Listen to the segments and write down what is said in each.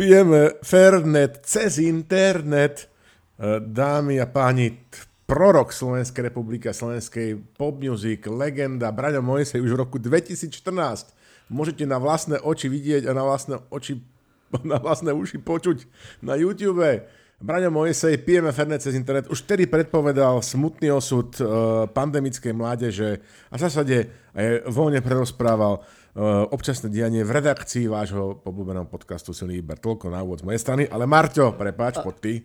Pijeme Fernet cez internet. E, dámy a páni, prorok Slovenskej republiky a slovenskej pop music, legenda Braňo Mojsej už v roku 2014. Môžete na vlastné oči vidieť a na vlastné oči na vlastné uši počuť na YouTube. Braňo Mojsej, pijeme Fernet cez internet, už vtedy predpovedal smutný osud e, pandemickej mládeže a v zásade aj voľne prerozprával občasné dianie v redakcii vášho pobúbeného podcastu Silný výber. Toľko na úvod z mojej strany, ale Marťo, prepáč, pod ty.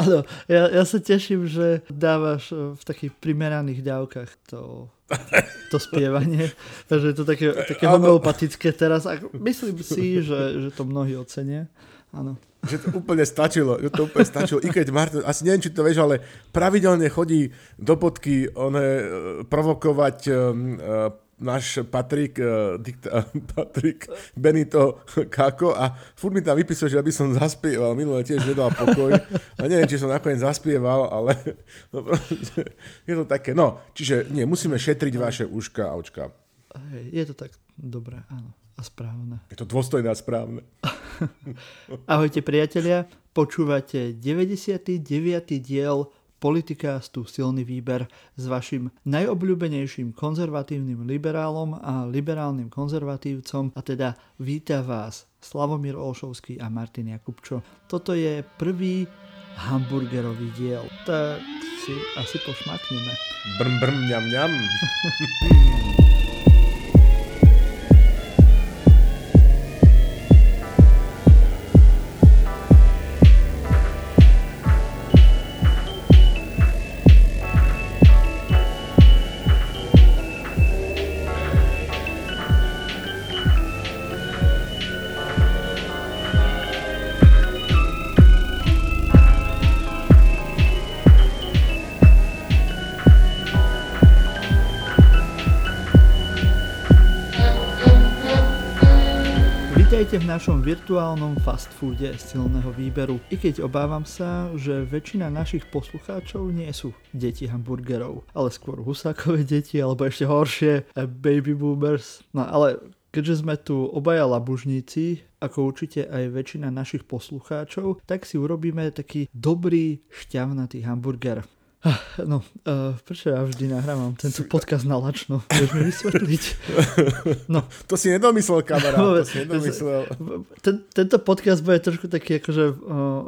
Áno, ja, ja sa teším, že dávaš eh, v takých primeraných dávkach to, to spievanie. Takže je to také, také homeopatické teraz. A myslím si, že, že to mnohí ocenia. Áno. Že to úplne stačilo, že to úplne stačilo. I keď Marto, asi neviem, či to vieš, ale pravidelne chodí do podky one, eh, provokovať um, náš Patrik, uh, dikta, Patrik Benito Kako a furt mi tam vypísal, že aby som zaspieval. Minulé tiež nedal pokoj. A neviem, či som nakoniec zaspieval, ale no, je to také. No, čiže nie, musíme šetriť vaše uška a očka. Je to tak dobré, áno. A správne. Je to dôstojné a správne. Ahojte priatelia, počúvate 99. diel Politicastu silný výber s vašim najobľúbenejším konzervatívnym liberálom a liberálnym konzervatívcom a teda víta vás Slavomír Olšovský a Martin Jakubčo. Toto je prvý hamburgerový diel. Tak si asi pošmakneme. Brm, brm, ňam, ňam. Vítajte v našom virtuálnom fast foode silného výberu. I keď obávam sa, že väčšina našich poslucháčov nie sú deti hamburgerov, ale skôr husákové deti, alebo ešte horšie baby boomers. No ale keďže sme tu obaja labužníci, ako určite aj väčšina našich poslucháčov, tak si urobíme taký dobrý šťavnatý hamburger. Ah, no, uh, prečo ja vždy nahrávam tento podcast na lačno? Vieš mi vysvetliť? No. To si nedomyslel, kamarát, to si nedomyslel. Ten, tento podcast bude trošku taký akože uh,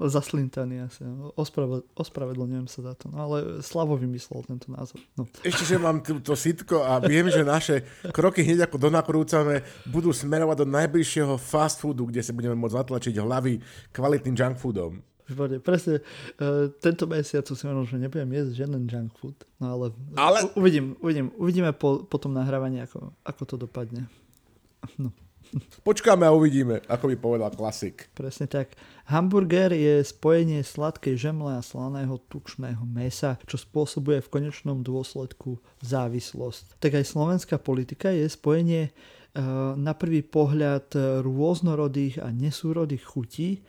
zaslintaný asi. Ospraved, ospravedlňujem sa za to, no ale Slavo vymyslel tento názor. No. Ešte, že mám to sitko a viem, že naše kroky hneď ako donakrúcame budú smerovať do najbližšieho fast foodu, kde sa budeme môcť zatlačiť hlavy kvalitným junk foodom. Výborne, presne. Uh, tento mesiac si možno, že nebudem jesť žiaden junk food, no ale, ale... U, uvidím, uvidím, uvidíme po, po tom nahrávaní, ako, ako to dopadne. No. Počkáme a uvidíme, ako by povedal klasik. Presne tak. Hamburger je spojenie sladkej žemle a slaného tučného mesa, čo spôsobuje v konečnom dôsledku závislosť. Tak aj slovenská politika je spojenie uh, na prvý pohľad rôznorodých a nesúrodých chutí,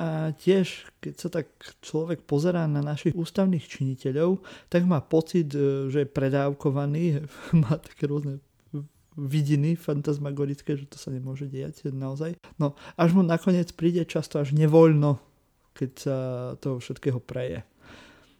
a tiež, keď sa tak človek pozerá na našich ústavných činiteľov, tak má pocit, e, že je predávkovaný, má také rôzne vidiny fantasmagorické, že to sa nemôže diať naozaj. No, až mu nakoniec príde často až nevoľno, keď sa toho všetkého preje.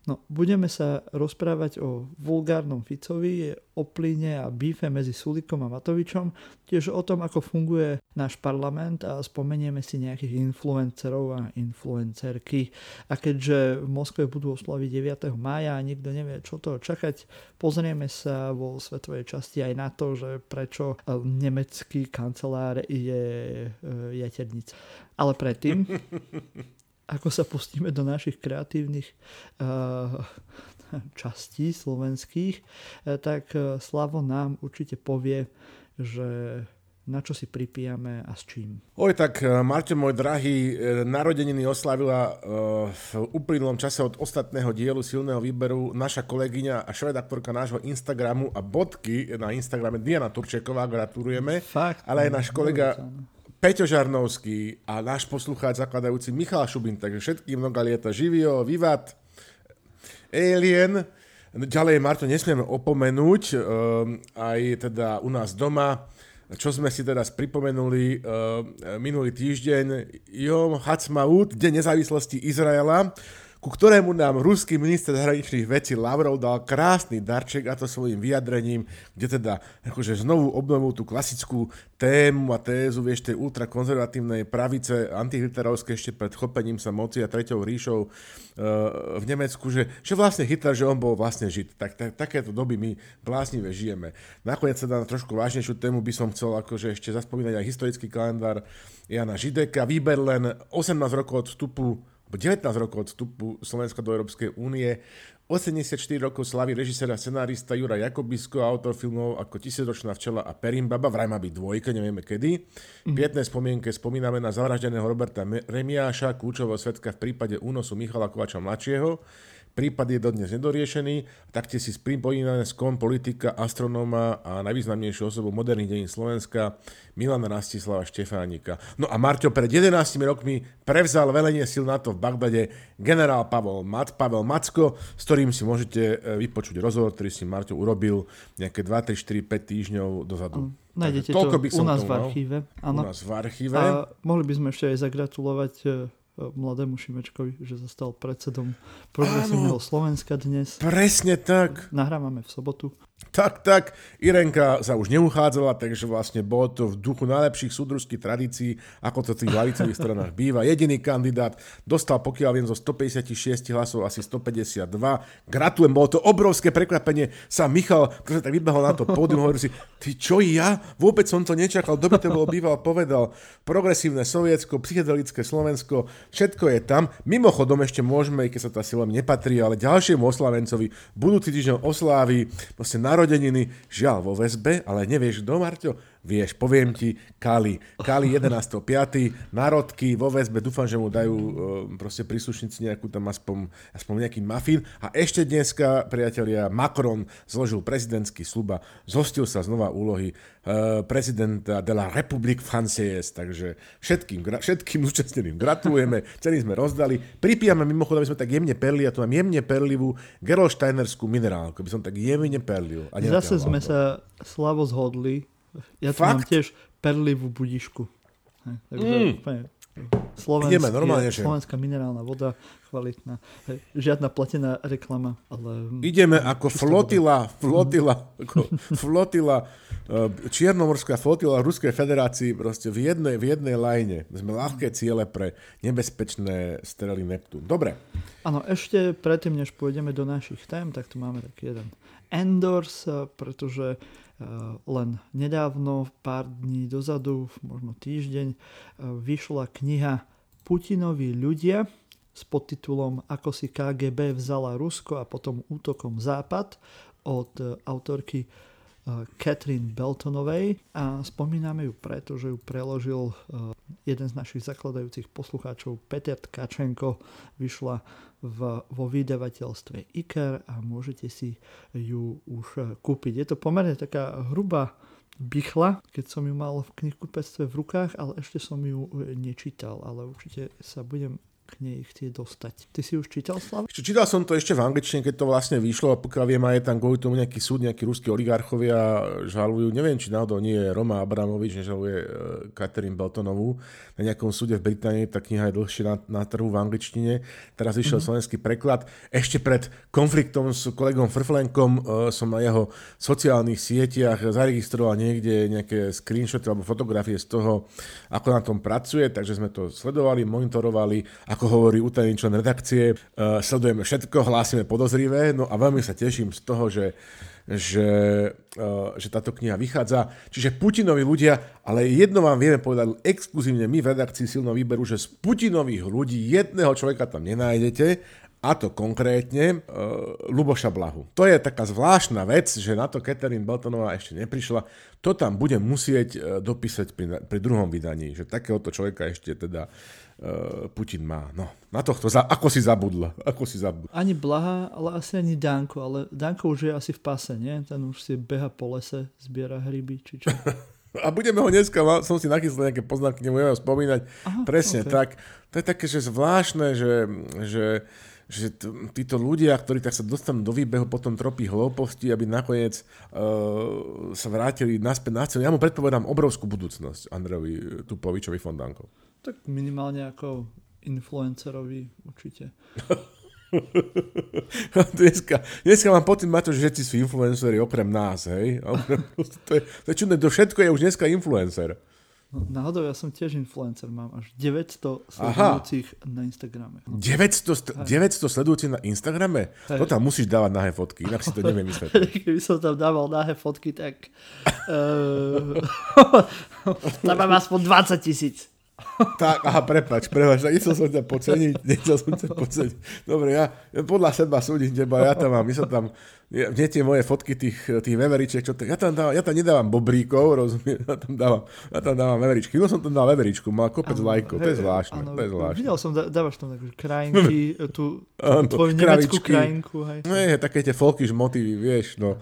No, budeme sa rozprávať o vulgárnom Ficovi, o plyne a bífe medzi Sulikom a Matovičom, tiež o tom, ako funguje náš parlament a spomenieme si nejakých influencerov a influencerky. A keďže v Moskve budú oslaviť 9. mája a nikto nevie, čo to čakať, pozrieme sa vo svetovej časti aj na to, že prečo nemecký kancelár je e, jaternica. Ale predtým ako sa pustíme do našich kreatívnych uh, častí slovenských, uh, tak uh, Slavo nám určite povie, že na čo si pripijame a s čím. Oj, tak Marťo, môj drahý, narodeniny oslavila v uplynulom čase od ostatného dielu silného výberu naša kolegyňa a šredaktorka nášho Instagramu a bodky na Instagrame Diana Turčeková, gratulujeme. Fakt. Ale aj náš kolega Peťo Žarnovský a náš poslucháč zakladajúci Michal Šubin, takže všetkým mnoga lieta. Živio, Vivat, Alien, ďalej Marto nesmieme opomenúť, um, aj teda u nás doma čo sme si teraz pripomenuli uh, minulý týždeň, Jom Hacmaut, Deň nezávislosti Izraela, ku ktorému nám ruský minister zahraničných vecí Lavrov dal krásny darček a to svojim vyjadrením, kde teda akože znovu obnovil tú klasickú tému a tézu, vieš, tej ultrakonzervatívnej pravice antihitlerovskej ešte pred chopením sa moci a treťou ríšou uh, v Nemecku, že, že vlastne Hitler, že on bol vlastne Žid. Tak, tak, takéto doby my bláznive žijeme. Nakoniec teda na trošku vážnejšiu tému by som chcel akože ešte zaspomínať aj historický kalendár Jana Žideka. Výber len 18 rokov od vstupu 19 rokov od vstupu Slovenska do Európskej únie, 84 rokov slaví režisér a scenárista Jura Jakobisko, autor filmov ako Tisícročná včela a Perimbaba, vraj má byť dvojka, nevieme kedy. Mm. Pietné spomienke spomíname na zavraždeného Roberta Remiáša, kľúčového svetka v prípade únosu Michala Kovača mladšieho. Prípad je dodnes nedoriešený, taktiež si spomínané skom politika, astronóma a najvýznamnejšiu osobu moderných dejín Slovenska Milana Rastislava Štefánika. No a Marťo pred 11 rokmi prevzal velenie sil NATO v Bagdade generál Pavel, Mat, Pavel Macko, s ktorým si môžete e, vypočuť rozhovor, ktorý si Marťo urobil nejaké 2, 3, 4, 5 týždňov dozadu. Nájdete to u nás v archíve. U nás v archíve. A mohli by sme ešte aj zagratulovať e, mladému Šimečkovi, že zostal predsedom progresívneho Slovenska dnes. Presne tak. Nahrávame v sobotu. Tak, tak, Irenka sa už neuchádzala, takže vlastne bolo to v duchu najlepších súdružských tradícií, ako to v tých lavicových stranách býva. Jediný kandidát dostal, pokiaľ viem, zo 156 hlasov asi 152. Gratulujem, bolo to obrovské prekvapenie. Sa Michal, ktorý tak vybehol na to pódium, hovorí si, ty čo ja? Vôbec som to nečakal, by to bol býval, povedal. Progresívne Sovietsko, psychedelické Slovensko, všetko je tam. Mimochodom ešte môžeme, keď sa asi len nepatrí, ale ďalšiemu oslavencovi budúci týždeň oslávi proste narodeniny, žiaľ vo väzbe, ale nevieš kto, Marťo? Vieš, poviem ti, Kali. Kali 11.5. Národky vo väzbe, dúfam, že mu dajú uh, proste príslušníci nejakú tam aspoň, aspoň nejaký mafín. A ešte dneska, priatelia, Macron zložil prezidentský sluba, zhostil sa znova úlohy uh, prezidenta de la République Française, takže všetkým, gra, všetkým zúčastneným gratulujeme, ceny sme rozdali. Pripijame mimochodom, aby sme tak jemne perli, ja tu mám jemne perlivú Gerolsteinerskú minerálku, by som tak jemne perlil. A Zase sme sa slavo zhodli, ja tu Fakt? mám tiež perlivú budišku. Takže mm. úplne Slovensk, Ideme, normálne, že... Slovenská minerálna voda, kvalitná. Žiadna platená reklama, ale... Ideme ako flotila, flotila, ako flotila, e, čiernomorská flotila Ruskej federácii proste v jednej, v jednej lajne. Sme ľahké ciele pre nebezpečné strely Neptún. Dobre. Áno, ešte predtým, než pôjdeme do našich tém, tak tu máme taký jeden endorse, pretože Eh, len nedávno, pár dní dozadu, možno týždeň, eh, vyšla kniha Putinovi ľudia s podtitulom Ako si KGB vzala Rusko a potom útokom Západ od eh, autorky Catherine Beltonovej a spomíname ju preto, že ju preložil jeden z našich zakladajúcich poslucháčov Peter Tkačenko. Vyšla v, vo vydavateľstve IKER a môžete si ju už kúpiť. Je to pomerne taká hrubá bychla, keď som ju mal v knihkupectve v rukách, ale ešte som ju nečítal, ale určite sa budem k nej chcieť dostať. Ty si už čítal, Slav? Čítal som to ešte v angličtine, keď to vlastne vyšlo a pokiaľ viem, aj tam kvôli tomu nejaký súd, nejakí ruskí oligarchovia žalujú, neviem, či náhodou nie je Roma Abramovič, nežaluje uh, Catherine Beltonovú na nejakom súde v Británii, tá kniha je dlhšie na, na trhu v angličtine, teraz vyšiel mm-hmm. slovenský preklad. Ešte pred konfliktom s kolegom Frflenkom uh, som na jeho sociálnych sieťach zaregistroval niekde nejaké screenshoty alebo fotografie z toho, ako na tom pracuje, takže sme to sledovali, monitorovali, ako hovorí utajený člen redakcie, uh, sledujeme všetko, hlásime podozrivé, no a veľmi sa teším z toho, že že, uh, že táto kniha vychádza. Čiže Putinovi ľudia, ale jedno vám vieme povedať exkluzívne my v redakcii silného výberu, že z Putinových ľudí jedného človeka tam nenájdete a to konkrétne uh, Luboša Blahu. To je taká zvláštna vec, že na to Catherine Beltonová ešte neprišla. To tam bude musieť uh, dopísať pri, pri druhom vydaní, že takéhoto človeka ešte teda Eh, Putin má. No, na tohto, za, ako si zabudla, ako si zabudla. Ani Blaha, ale asi ani Danko, ale Danko už je asi v pase, nie? Ten už si beha po lese, zbiera hryby, či čo. A budeme ho dneska, som si nachystal nejaké poznámky, nebudeme ho spomínať. Aha, Presne okay. tak. To je také, že zvláštne, že, že že t- títo ľudia, ktorí tak sa dostanú do výbehu potom tropí hlúposti, aby nakoniec uh, sa vrátili naspäť na scénu. Ja mu predpovedám obrovskú budúcnosť Andrejovi Tupovičovi Fondánkov. Tak minimálne ako influencerovi určite. dneska, dneska mám pocit, Mato, že všetci sú influenceri okrem nás, hej? to, je, to je čudné, do všetko je už dneska influencer. No, náhodou ja som tiež influencer, mám až 900 sledujúcich Aha. na Instagrame. 900, 900 sledujúcich na Instagrame? Hej. To tam musíš dávať nahé fotky, inak si to neviem vysvetliť. Keby som tam dával nahé fotky, tak uh, tam mám aspoň 20 tisíc. Tak, aha, prepač, prepač, nechcel som ťa poceniť, nechcel som ťa poceniť. Dobre, ja, ja podľa seba súdim teba, ja tam mám, my som tam, nie tie moje fotky tých, tých veveričiek, čo ja tam, dávam, ja tam nedávam bobríkov, rozumiem, ja tam dávam, ja tam dávam veveričky. No som tam dal veveričku, mal kopec ano, lajkov, to je zvláštne, ano, to je zvláštne. Videl som, dávaš tam také krajinky, tú, tú tvoju nemeckú krajinku. Hej. No je, také tie folky motivy, vieš, no.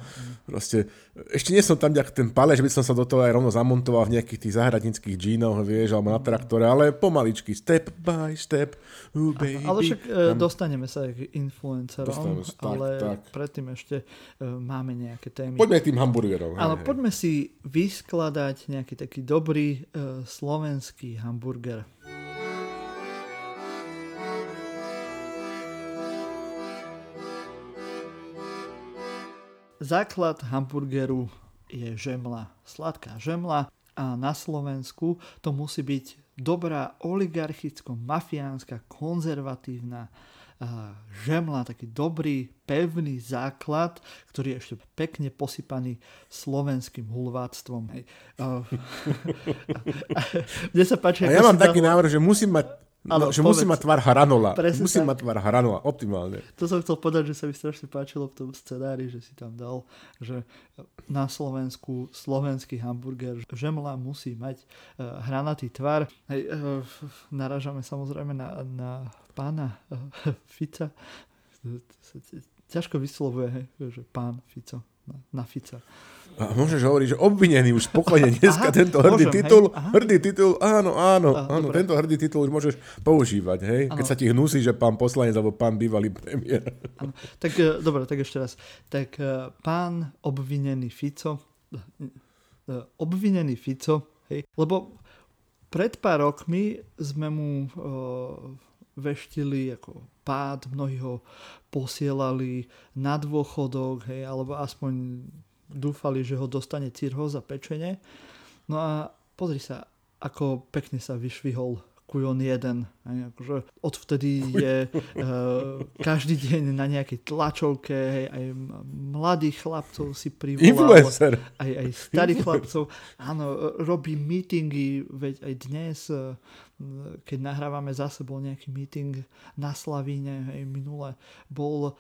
Proste, ešte nie som tam nejak ten pale, že by som sa do toho aj rovno zamontoval v nejakých tých zahradnických džínoch, vieš, alebo na traktore, ale pomaličky, step by step, ooh, baby. Ale však e, dostaneme sa k influencerom, dostaneme tak, ale tak. predtým ešte e, máme nejaké témy. Poďme tým hamburgerom. Áno, poďme si vyskladať nejaký taký dobrý e, slovenský hamburger. Základ hamburgeru je žemla, sladká žemla a na Slovensku to musí byť dobrá oligarchicko-mafiánska, konzervatívna žemla, taký dobrý, pevný základ, ktorý je ešte pekne posypaný slovenským hulváctvom. Hej. Mne sa páči, a ja mám taký návrh, že musím mať No, že povedz. musí mať tvar hranola. Presne musí tak. mať tvar hranola, optimálne. To som chcel povedať, že sa mi strašne páčilo v tom scenári, že si tam dal, že na Slovensku slovenský hamburger žemla musí mať uh, hranatý tvar. Hej, uh, naražame samozrejme na, na pána uh, Fica. Ťažko vyslovuje, hej, že pán Fico na, na Fica. A môžeš hovoriť, že obvinený už spokojne dneska aha, tento hrdý môžem, titul, hej, hrdý titul, áno, áno, aha, áno, tento hrdý titul už môžeš používať, hej, ano. keď sa ti hnusí, že pán poslanec alebo pán bývalý premiér. Ano. Tak e, dobre, tak ešte raz. Tak e, pán obvinený Fico, e, obvinený Fico, hej, lebo pred pár rokmi sme mu veštili ako pád, mnohí ho posielali na dôchodok, hej, alebo aspoň dúfali, že ho dostane cirhoz a pečenie. No a pozri sa, ako pekne sa vyšvihol Kujon 1. Akože odvtedy je uh, každý deň na nejakej tlačovke, hej, aj mladých chlapcov si. Influencer. Aj, aj starých chlapcov. Áno, robí meetingy, veď aj dnes, uh, keď nahrávame za sebou nejaký meeting na Slavíne, hej, minule bol,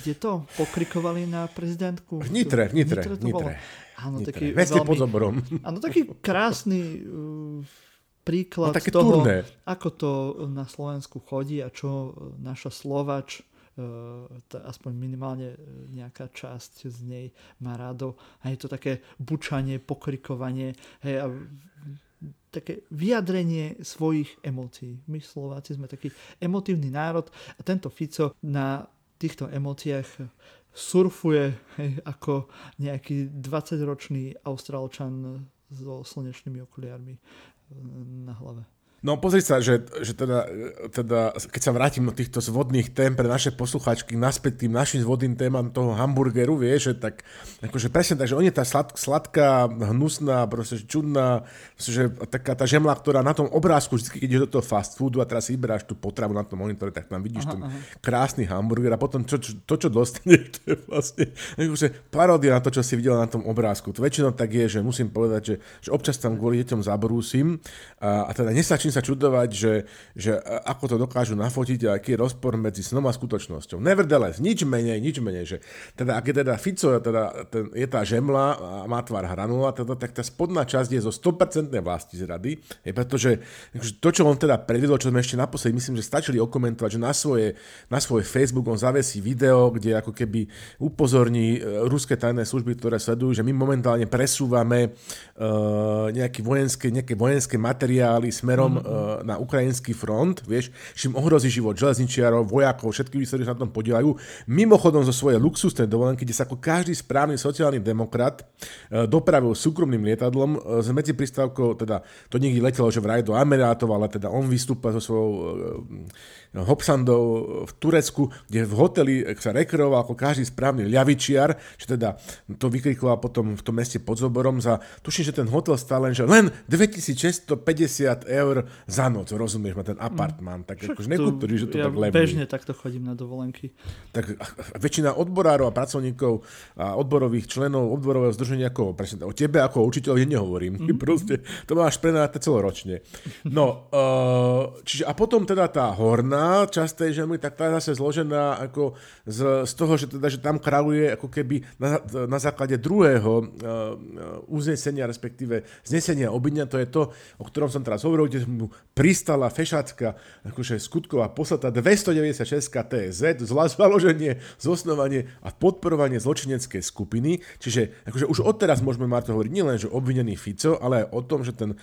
kde to? Pokrikovali na prezidentku? V Nitre, v Nitre. Nitre, Nitre. Áno, taký veľmi, pod zoborom. Áno, taký krásny uh, príklad no, toho, turné. ako to na Slovensku chodí a čo naša Slovač e, aspoň minimálne nejaká časť z nej má rado. A je to také bučanie, pokrikovanie hej, a také vyjadrenie svojich emócií. My Slováci sme taký emotívny národ a tento Fico na týchto emóciách surfuje hej, ako nejaký 20-ročný austrálčan so slnečnými okuliarmi na hlave. No pozri sa, že, že teda, teda, keď sa vrátim do týchto zvodných tém pre naše posluchačky naspäť tým našim zvodným témam toho hamburgeru, vieš, že tak, akože presne tak, že on je tá slad, sladká, hnusná, proste čudná, že taká tá žemla, ktorá na tom obrázku, vždy, keď ideš do toho fast foodu a teraz si vyberáš tú potravu na tom monitore, tak tam vidíš aha, ten aha. krásny hamburger a potom čo, čo, to, čo dostane, to je vlastne akože paródia na to, čo si videl na tom obrázku. To väčšinou tak je, že musím povedať, že, že občas tam kvôli deťom zabrúsim a, a teda nesačím sa čudovať, že, že ako to dokážu nafotiť a aký je rozpor medzi snom a skutočnosťou. Nevertheless, nič menej, nič menej, že teda ak je teda Fico teda, ten, je tá žemla a má tvar hranula, teda, tak tá spodná časť je zo 100% vlasti zrady, je, pretože akože to, čo on teda predvedol, čo sme ešte naposledy, myslím, že stačili okomentovať, že na svoje, na svoj Facebook on zavesí video, kde ako keby upozorní e, ruské tajné služby, ktoré sledujú, že my momentálne presúvame uh, nejaké vojenské, nejaké vojenské materiály smerom mm na ukrajinský front, vieš, čím ohrozí život železničiarov, vojakov, všetkých, ktorí sa na tom podielajú. Mimochodom zo svojej luxusnej dovolenky, kde sa ako každý správny sociálny demokrat dopravil súkromným lietadlom s medzipristávkou, teda to nikdy letelo, že vraj do Emirátov, ale teda on vystúpa so svojou Hopsandov v Turecku, kde v hoteli sa rekreoval ako každý správny ľavičiar, že teda to vykrikoval potom v tom meste pod Zoborom za, tuším, že ten hotel stál len, že len 2650 eur za noc, rozumieš ma, ten apartmán, tak Však akože nekútorí, že to ja tak levný. bežne takto chodím na dovolenky. Tak väčšina odborárov a pracovníkov a odborových členov odborového združenia, ako presne, o tebe ako o učiteľovi nehovorím, mm-hmm. proste, to máš prenáte celoročne. No, uh, čiže a potom teda tá horná časť tej žemy, tak tá je zase zložená ako z, z toho, že, teda, že tam kráľuje ako keby na, na základe druhého uh, uznesenia, respektíve znesenia obvinia, to je to, o ktorom som teraz hovoril, kde mu pristala fešácka, akože skutková poslata 296 TZ, založenie, zosnovanie a podporovanie zločineckej skupiny. Čiže akože už odteraz môžeme Marto hovoriť nielen, že obvinený Fico, ale aj o tom, že, ten,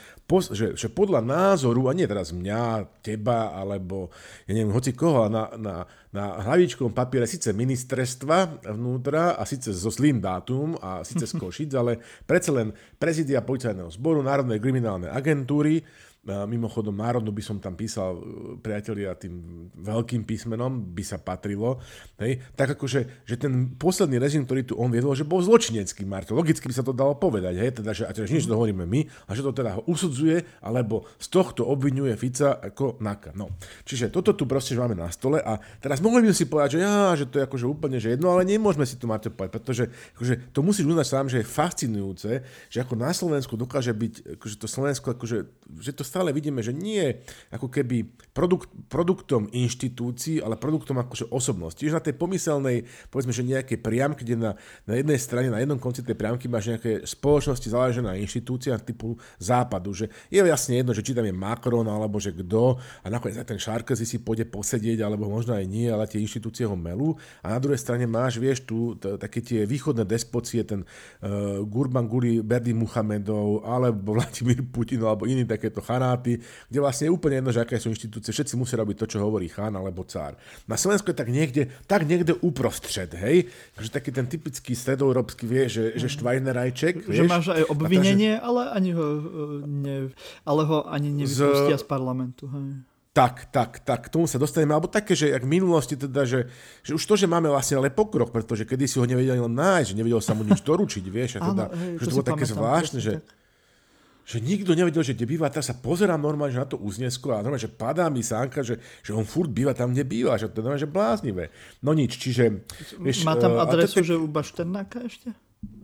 že, že podľa názoru, a nie teraz mňa, teba, alebo ja neviem, hoci koho, na, na, na hlavičkom papiere síce ministerstva vnútra a síce so zlým dátum a síce z Košic, ale predsa len prezidia policajného zboru, Národnej kriminálnej agentúry, Mimochodom, národnú by som tam písal, e, priatelia, tým veľkým písmenom by sa patrilo. Hej? Tak akože, že ten posledný režim, ktorý tu on viedol, že bol zločinecký, Marto. Logicky by sa to dalo povedať, hej? Teda, že, a teda, že nič to hovoríme my, a že to teda ho usudzuje, alebo z tohto obvinuje Fica ako naka. No. Čiže toto tu proste máme na stole a teraz mohli by si povedať, že ja, že to je akože úplne že jedno, ale nemôžeme si to mať povedať, pretože akože, to musíš uznať sám, že je fascinujúce, že ako na Slovensku dokáže byť, akože to Slovensko, akože, že to stále vidíme, že nie ako keby produkt, produktom inštitúcií, ale produktom akože osobnosti. Čiže na tej pomyselnej, povedzme, že nejaké priamky, kde na, na jednej strane, na jednom konci tej priamky máš nejaké spoločnosti založené na inštitúcia typu západu, že je jasne jedno, že či tam je Macron alebo že kto a nakoniec aj ten Sarkozy si pôjde posedieť, alebo možno aj nie, ale tie inštitúcie ho melú. A na druhej strane máš, vieš, tu také tie východné despocie, ten uh, Gurban Guri Berdy Muhamedov, alebo Vladimír Putin, alebo iní takéto chanáty, kde vlastne je úplne jedno, že aké sú inštitúcie, všetci musia robiť to, čo hovorí chán alebo cár. Na Slovensku je tak niekde, tak niekde uprostred, hej? Že taký ten typický stredoeurópsky vie, že, že Štvajnerajček. Že máš aj obvinenie, že... ale, ani ho, e, ne, ale ho ani nevypustia z, z parlamentu. Hej. Tak, tak, tak, k tomu sa dostaneme. Alebo také, že jak v minulosti teda, že, že už to, že máme vlastne ale pokrok, pretože kedy si ho nevedeli len nájsť, že nevedel sa mu nič doručiť, vieš, a teda, Áno, hej, že to, to bolo také zvláštne, že, tak že nikto nevedel, že kde býva, teraz sa pozerám normálne že na to uznesko a normálne, že padá mi sánka, že, že on furt býva tam, kde býva, že to je normálne, že bláznivé. No nič, čiže... Vieš, Má tam adresu, to, že u Bašternáka ešte?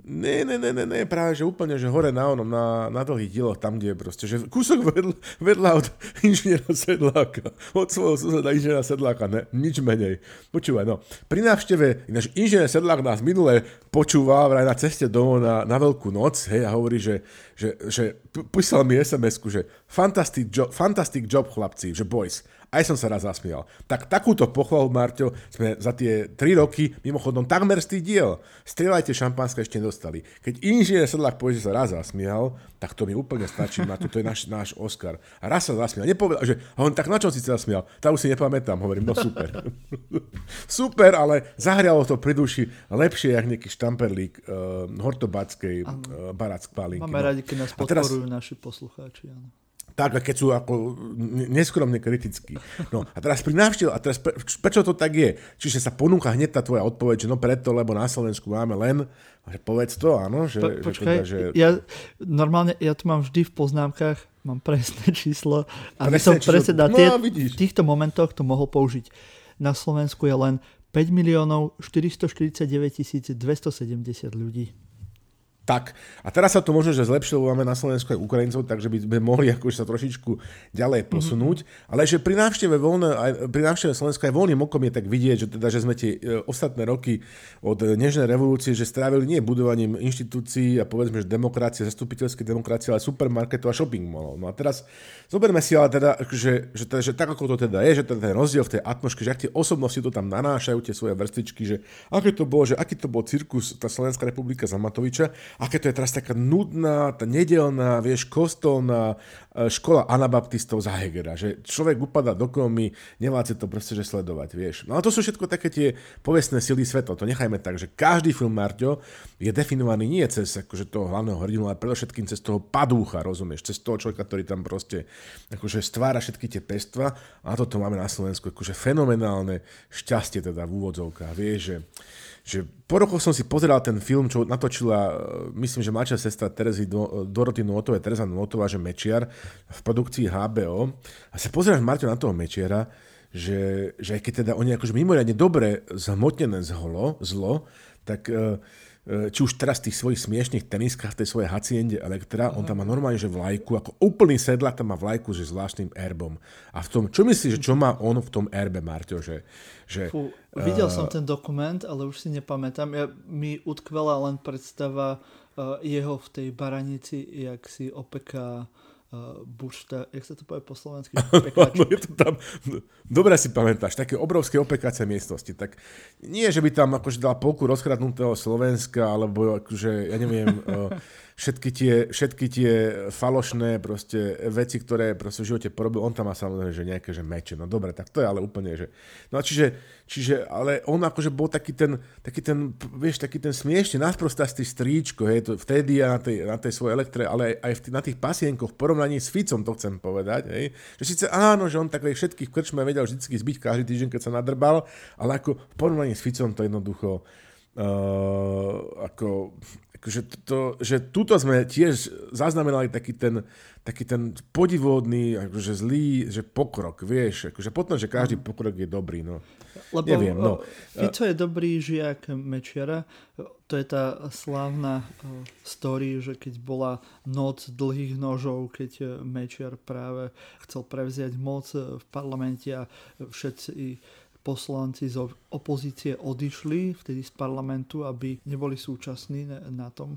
Ne, ne, ne, ne, ne, práve že úplne, že hore na onom, na, na dlhých dieloch, tam, kde je proste, že kúsok vedľa, vedľa od inžiniera Sedláka, od svojho suseda inžiniera Sedláka, ne, nič menej. Počúvaj, no, pri návšteve, ináč inžinier Sedlák nás minule počúval vraj na ceste domov na, na Veľkú noc, hej, a hovorí, že, že, že písal mi SMS-ku, že fantastic job, fantastic job, chlapci, že boys, aj som sa raz zasmial. Tak takúto pochvalu, Marťo, sme za tie 3 roky, mimochodom takmer tých diel, strieľajte šampanské ešte nedostali. Keď inžinier Sedlák povie, že sa raz zasmial, tak to mi úplne stačí, Marťo, to je náš, náš Oscar. A raz sa zasmial, nepovedal, že on tak na čom si sa zasmial, tak už si nepamätám, hovorím, no super. super, ale zahrialo to pri duši lepšie, jak nejaký štamperlík uh, hortobackej uh, barack palinky. Máme no. radi, keď nás podporujú teraz... naši poslucháči. Áno tak, keď sú ako neskromne kritickí. No a teraz pri návšteve, a teraz pre, prečo to tak je? Čiže sa ponúka hneď tá tvoja odpoveď, že no preto, lebo na Slovensku máme len, že povedz to, áno. Že, po, počkaj, že teda, že... ja normálne, ja to mám vždy v poznámkach, mám presné číslo, aby som presne na tie, no, v týchto momentoch to mohol použiť. Na Slovensku je len 5 miliónov 449 270 ľudí. Tak, a teraz sa to možno, že zlepšilo, máme na Slovensku aj Ukrajincov, takže by sme mohli akože sa trošičku ďalej mhm. posunúť. Mm-hmm. Ale že pri návšteve, voľne, aj, pri návšteve Slovenska aj voľným okom je tak vidieť, že, teda, že sme tie e, ostatné roky od Nežnej revolúcie, že strávili nie budovaním inštitúcií a povedzme, že demokracie, zastupiteľské demokracie, ale supermarketov a shopping mallov. No a teraz zoberme si ale teda, že, že, teda, že tak ako to teda je, že teda ten rozdiel v tej atmosfére, že ak tie osobnosti to tam nanášajú, tie svoje vrstičky, že aké to bolo, že aký to bol cirkus, tá Slovenská republika za Matoviča, aké to je teraz taká nudná, tá nedelná, vieš, kostolná e, škola anabaptistov za Hegera, že človek upadá do komy, nevláce to proste, že sledovať, vieš. No a to sú všetko také tie povestné sily sveta, to nechajme tak, že každý film Marťo je definovaný nie cez akože toho hlavného hrdinu, ale predovšetkým cez toho padúcha, rozumieš, cez toho človeka, ktorý tam proste akože stvára všetky tie pestva a toto máme na Slovensku akože fenomenálne šťastie teda v úvodzovkách, vieš, že že po rokoch som si pozeral ten film, čo natočila, e, myslím, že mladšia sestra Terezy Doroty Nuotovej, Tereza Nuotová, že Mečiar v produkcii HBO. A sa pozeráš, Marťo, na toho Mečiara, že, že aj keď teda oni akože mimoriadne dobre zhmotnené zlo, zlo tak uh, či už teraz v tých svojich smiešných teniskách, v tej svojej haciende Elektra, on tam má normálne, že vlajku, ako úplný sedlak tam má vlajku, že zvláštnym erbom. A v tom, čo myslíš, že čo má on v tom erbe, Marťo, že... že Fú, videl uh, som ten dokument, ale už si nepamätám. Ja, mi utkvela len predstava uh, jeho v tej baranici, jak si opeká uh, buršta, jak sa to povie po slovensky? no, je to tam, dobre si pamätáš, také obrovské opekacie miestnosti. Tak nie, že by tam akože dal polku rozkradnutého Slovenska, alebo akože, ja neviem, uh, všetky tie, všetky tie falošné proste veci, ktoré proste v živote porobil, on tam má samozrejme, že nejaké že meče. No dobre, tak to je ale úplne, že... No a čiže, čiže ale on akože bol taký ten, taký ten, vieš, taký ten smiešne nasprostastý stríčko, hej, to vtedy a na tej, na tej svojej elektre, ale aj, aj v tých, na tých pasienkoch v porovnaní s Ficom, to chcem povedať, hej, že síce áno, že on tak všetkých krčme vedel vždy zbyť každý týždeň, keď sa nadrbal, ale ako v porovnaní s Ficom to jednoducho uh, ako akože to, že tuto sme tiež zaznamenali taký ten, taký ten podivodný, akože zlý, že pokrok, vieš, akože potom, že každý pokrok je dobrý, no. Lebo Neviem, no. Fico je dobrý žiak Mečiara, to je tá slávna story, že keď bola noc dlhých nožov, keď Mečiar práve chcel prevziať moc v parlamente a všetci poslanci z opozície odišli vtedy z parlamentu, aby neboli súčasní na tom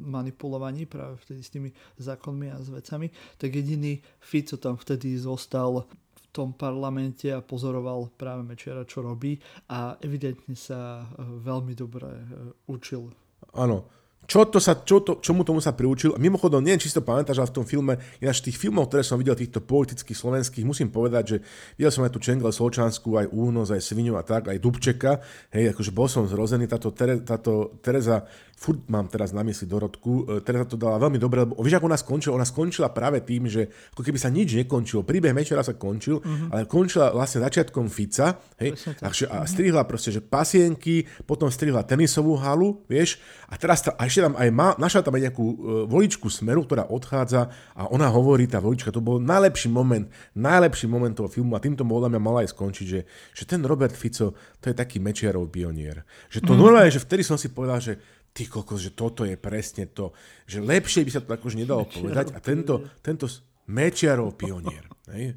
manipulovaní práve vtedy s tými zákonmi a s vecami, tak jediný Fico tam vtedy zostal v tom parlamente a pozoroval práve Mečera, čo robí a evidentne sa e, veľmi dobre e, učil. Áno, čo to sa, čo to, čomu tomu sa priučil. Mimochodom, neviem, či si to pamätáš, ale v tom filme, ináč tých filmov, ktoré som videl, týchto politických slovenských, musím povedať, že videl som aj tu Čengel Solčansku, aj Únos, aj Svinu a tak, aj Dubčeka. Hej, akože bol som zrozený, táto, Tere, táto Tereza furt mám teraz na mysli Dorotku, e, Teresa to dala veľmi dobre, lebo vieš, ako ona skončila? Ona skončila práve tým, že ako keby sa nič nekončilo. Príbeh Mečera sa končil, uh-huh. ale končila vlastne začiatkom Fica, hej, a, a strihla proste, že pasienky, potom strihla tenisovú halu, vieš, a teraz tá, a ešte tam aj má, našla tam aj nejakú uh, voličku Smeru, ktorá odchádza a ona hovorí, tá volička, to bol najlepší moment, najlepší moment toho filmu a týmto podľa mňa mala aj skončiť, že, že ten Robert Fico, to je taký Mečiarov pionier. Že to uh-huh. normálne, že vtedy som si povedal, že ty kokos, že toto je presne to, že lepšie by sa to akože nedalo Mečiarov povedať a tento, tento Mečiarov pionier. Hej?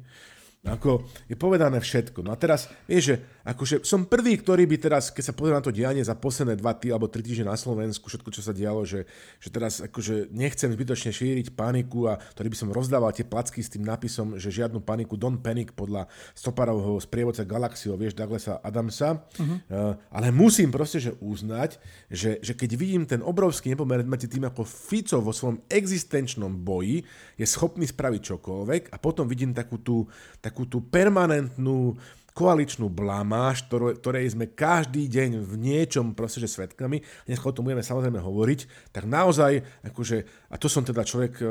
Ako je povedané všetko. No a teraz, vieš, že akože som prvý, ktorý by teraz, keď sa pozrie na to dianie za posledné dva tý, alebo tri týždne na Slovensku, všetko, čo sa dialo, že, že teraz akože nechcem zbytočne šíriť paniku a ktorý by som rozdával tie placky s tým nápisom, že žiadnu paniku, don't panic podľa stoparovho sprievodca Galaxio, vieš, Douglasa Adamsa. Uh-huh. Uh, ale musím proste, že uznať, že, že keď vidím ten obrovský nepomer medzi tým, ako Fico vo svojom existenčnom boji je schopný spraviť čokoľvek a potom vidím takú tú, takú tú permanentnú koaličnú blamáž, ktorej sme každý deň v niečom proste, že svetkami, dnes o tom budeme samozrejme hovoriť, tak naozaj, akože, a to som teda človek, e,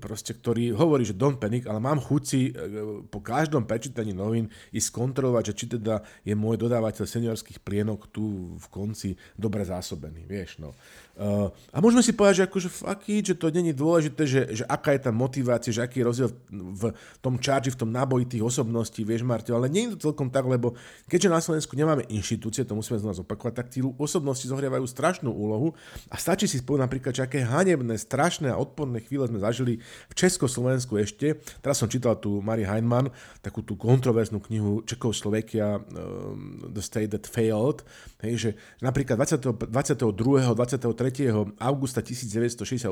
proste, ktorý hovorí, že don't panic, ale mám chuť si e, po každom prečítaní novín ísť kontrolovať, že či teda je môj dodávateľ seniorských plienok tu v konci dobre zásobený, vieš, no. Uh, a môžeme si povedať, že akože faký, že to není dôležité, že, že aká je tá motivácia, že aký je rozdiel v, tom charge, v tom náboji tých osobností, vieš Marťo, ale nie je to celkom tak, lebo keďže na Slovensku nemáme inštitúcie, to musíme znova zopakovať, tak tí osobnosti zohrievajú strašnú úlohu a stačí si spomenúť napríklad, že aké hanebné, strašné a odporné chvíle sme zažili v Československu ešte. Teraz som čítal tu Mari Heinman, takú tú kontroverznú knihu Čekoslovakia um, The State That Failed, hej, že napríklad 20, 22. 23 augusta 1968,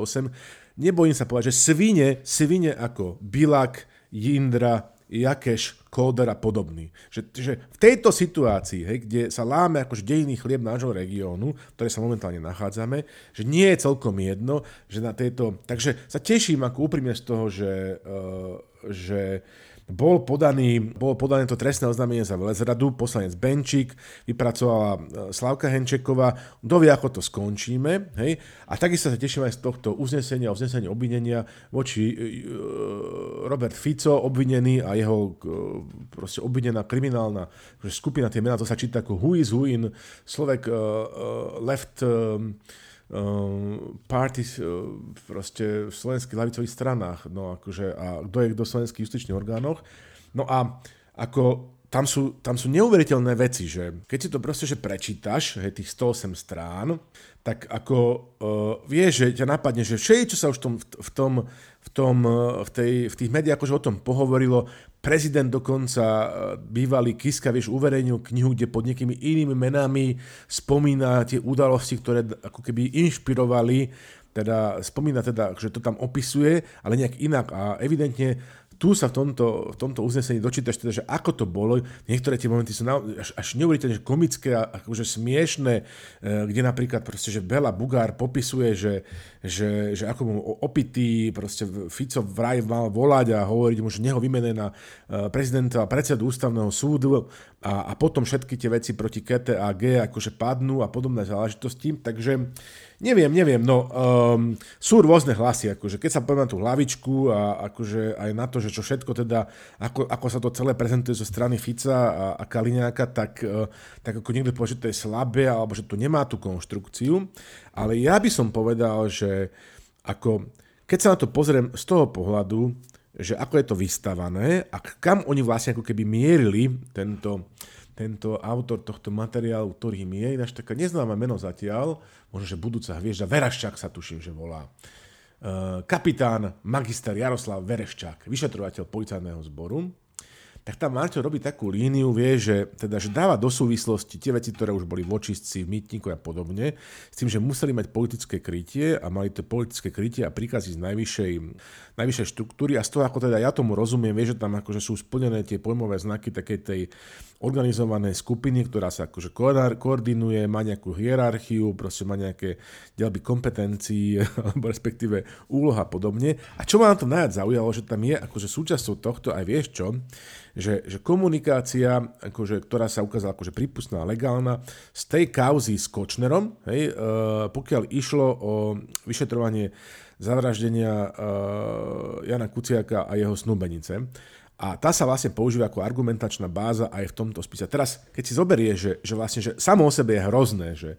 nebojím sa povedať, že svine, svine ako Bilak, Jindra, Jakeš, Kóder a podobný. Že, že v tejto situácii, hej, kde sa láme akože dejný chlieb nášho regiónu, v sa momentálne nachádzame, že nie je celkom jedno, že na tejto... Takže sa teším ako úprimne z toho, že, uh, že bol podaný, bolo podané to trestné oznámenie za velezradu, poslanec Benčík, vypracovala e, Slavka Henčeková, kto vie, ako to skončíme, hej? A takisto sa teším aj z tohto uznesenia, uznesenia obvinenia voči uh, Robert Fico, obvinený a jeho proste obvinená kriminálna skupina, tie mená, to sa číta ako who is who in Slovak uh, left uh, Parties eh, proste v slovenských lavicových stranách, no akože, a kto je kto v slovenských justičných orgánoch. No a ako tam sú, tam sú neuveriteľné veci, že keď si to proste že prečítaš, hej, tých 108 strán, tak ako uh, vieš, že ťa napadne, že všetko, čo sa už tom, v tom, tom, v, tej, v tých médiách akože o tom pohovorilo, prezident dokonca, uh, bývalý Kiska, vieš, uverejnil knihu, kde pod nejakými inými menami spomína tie udalosti, ktoré ako keby inšpirovali teda spomína teda, že to tam opisuje, ale nejak inak. A evidentne tu sa v tomto, v tomto uznesení dočítaš teda, že ako to bolo. Niektoré tie momenty sú na, až, až neuveriteľne komické a akože smiešné, e, kde napríklad proste, že Bela Bugár popisuje, že, že, že ako mu opitý proste Fico vraj mal volať a hovoriť mu, že neho vymené na e, prezidenta a predsedu ústavného súdu a, a potom všetky tie veci proti KTAG akože padnú a podobné záležitosti. Takže Neviem, neviem, no um, sú rôzne hlasy, akože keď sa poviem na tú hlavičku a akože aj na to, že čo všetko teda, ako, ako sa to celé prezentuje zo strany Fica a, a Kaliňáka, tak, uh, tak ako niekto povie, že to je slabé alebo že to nemá tú konštrukciu, ale ja by som povedal, že ako, keď sa na to pozriem z toho pohľadu, že ako je to vystavané a kam oni vlastne ako keby mierili tento, tento autor tohto materiálu, ktorým je ináč taká neznáma meno zatiaľ, možno, že budúca hviezda, Veraščák sa tuším, že volá. Uh, kapitán, magister Jaroslav Vereščák, vyšetrovateľ policajného zboru, tak tam Marťo robí takú líniu, vie, že, teda, že dáva do súvislosti tie veci, ktoré už boli v v mýtniku a podobne, s tým, že museli mať politické krytie a mali to politické krytie a príkazy z najvyššej, najvyššej štruktúry a z toho, ako teda ja tomu rozumiem, vie, že tam akože sú splnené tie pojmové znaky takej tej organizovanej skupiny, ktorá sa akože koordinuje, má nejakú hierarchiu, proste má nejaké dielby kompetencií, alebo respektíve úloha a podobne. A čo ma na to najviac zaujalo, že tam je akože súčasťou tohto aj vieš čo, že, že komunikácia, akože, ktorá sa ukázala akože prípustná a legálna, z tej kauzy s Kočnerom, hej, e, pokiaľ išlo o vyšetrovanie zavraždenia e, Jana Kuciaka a jeho snúbenice, a tá sa vlastne používa ako argumentačná báza aj v tomto spise. Teraz, keď si zoberie, že, že vlastne, že samo o sebe je hrozné, že,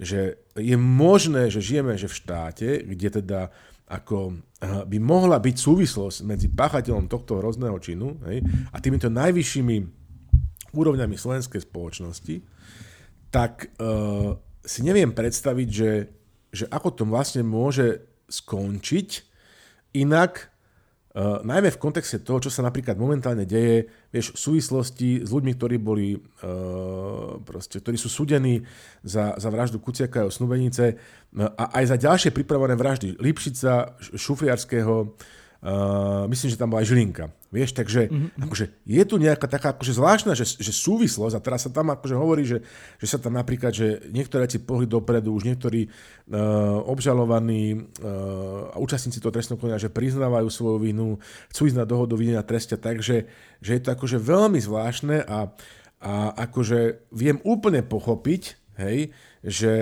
že je možné, že žijeme že v štáte, kde teda ako eh, by mohla byť súvislosť medzi páchateľom tohto hrozného činu hej, a týmito najvyššími úrovňami slovenskej spoločnosti, tak uh, si neviem predstaviť, že, že ako to vlastne môže skončiť. Inak, Uh, najmä v kontexte toho, čo sa napríklad momentálne deje, vieš, v súvislosti s ľuďmi, ktorí boli, uh, proste, ktorí sú súdení za, za vraždu Kuciaka a Snubenice uh, a aj za ďalšie pripravené vraždy. Lipšica, Šufiarského, Uh, myslím, že tam bola aj Žilinka. Vieš, takže mm-hmm. akože je tu nejaká taká akože zvláštna že, že súvislosť a teraz sa tam akože hovorí, že, že sa tam napríklad, že niektoré si pohli dopredu, už niektorí uh, obžalovaní uh, účastníci toho trestného konania, že priznávajú svoju vinu, chcú ísť na dohodu videnia trestia, takže že je to akože veľmi zvláštne a, a akože viem úplne pochopiť, hej, že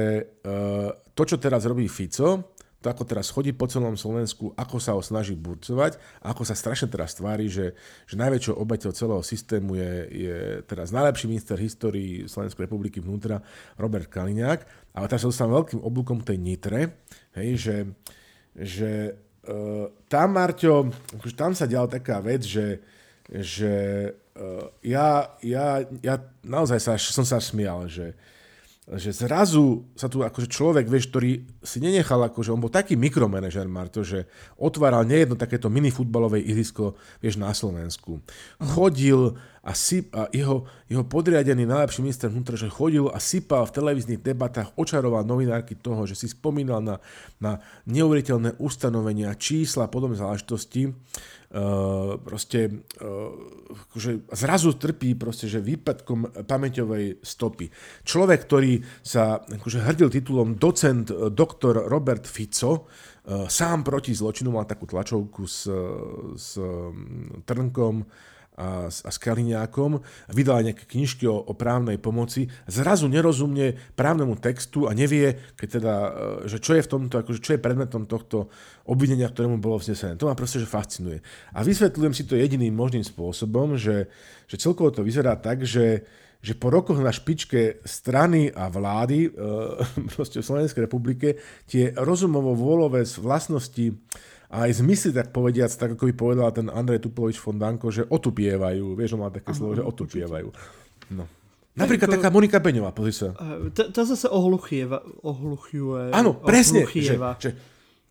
uh, to, čo teraz robí Fico, to ako teraz chodí po celom Slovensku, ako sa ho snaží burcovať, ako sa strašne teraz tvári, že, že najväčšou obeťou celého systému je, je teraz najlepší minister histórii Slovenskej republiky vnútra Robert Kaliňák. Ale teraz sa dostávam veľkým oblúkom tej Nitre, hej, že, že uh, tam, Marťo, akože tam sa diala taká vec, že, že uh, ja, ja, ja naozaj sa, som sa smial, že, že zrazu sa tu akože človek, vieš, ktorý si nenechal, akože on bol taký mikromanažer, Marto, že otváral nejedno takéto minifutbalové ihrisko, vieš, na Slovensku. Chodil a, syp, a jeho, jeho podriadený najlepší minister vnútra, že chodil a sypal v televíznych debatách, očaroval novinárky toho, že si spomínal na, na neuveriteľné ustanovenia, čísla podobné záležitosti uh, proste uh, akože zrazu trpí proste, že výpadkom pamäťovej stopy. Človek, ktorý sa akože hrdil titulom docent doktor Robert Fico, uh, sám proti zločinu mal takú tlačovku s, s Trnkom, a, a s Kaliňákom, vydala nejaké knižky o, o právnej pomoci, zrazu nerozumie právnemu textu a nevie, keď teda, e, že čo je v tomto, akože čo je predmetom tohto obvinenia, ktorému bolo vznesené. To ma proste že fascinuje. A vysvetľujem si to jediným možným spôsobom, že, že celkovo to vyzerá tak, že, že po rokoch na špičke strany a vlády e, proste v Slovenskej republike tie rozumovo-vôľové vlastnosti a aj zmysly, tak povediac, tak ako by povedal ten Andrej Tuplovič Fondanko, že otupievajú. Vieš, on má také slovo, že otupievajú. No. Napríklad taká Monika Beňová, pozri sa. To zase ohluchieva. Ohluchieva. Áno, presne. Že, že,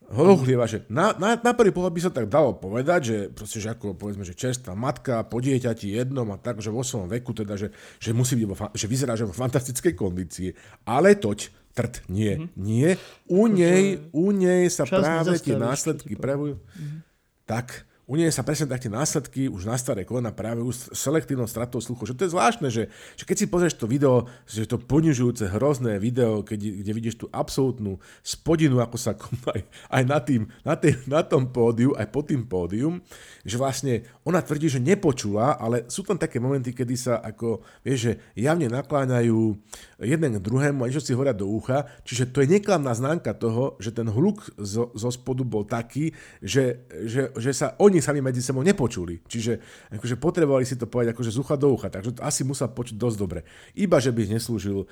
Holuchlieva, že na, na, na prvý pohľad by sa tak dalo povedať, že proste, že ako povedzme, že čerstvá matka po dieťati jednom a tak, že vo svojom veku teda, že, že musí byť, že vyzerá, že vo fantastickej kondícii. Ale toť, trt, nie, mm-hmm. nie. U nej, u nej sa práve tie následky prejavujú. Mm-hmm. Tak, u sa presne tak tie následky už na staré kolena práve už selektívnou stratou sluchu. Že to je zvláštne, že, že keď si pozrieš to video, že to ponižujúce, hrozné video, keď, kde vidíš tú absolútnu spodinu, ako sa aj, aj na, tým, na, tým, na tom pódiu, aj pod tým pódium, že vlastne ona tvrdí, že nepočula, ale sú tam také momenty, kedy sa ako, vieš, že javne nakláňajú jeden k druhému a niečo si hovoria do ucha, čiže to je neklamná známka toho, že ten hluk zo, zo spodu bol taký, že, že, že sa oni sami medzi sebou nepočuli. Čiže akože potrebovali si to povedať akože z ucha do ucha, takže to asi musel počuť dosť dobre. Iba, že by neslúžil uh,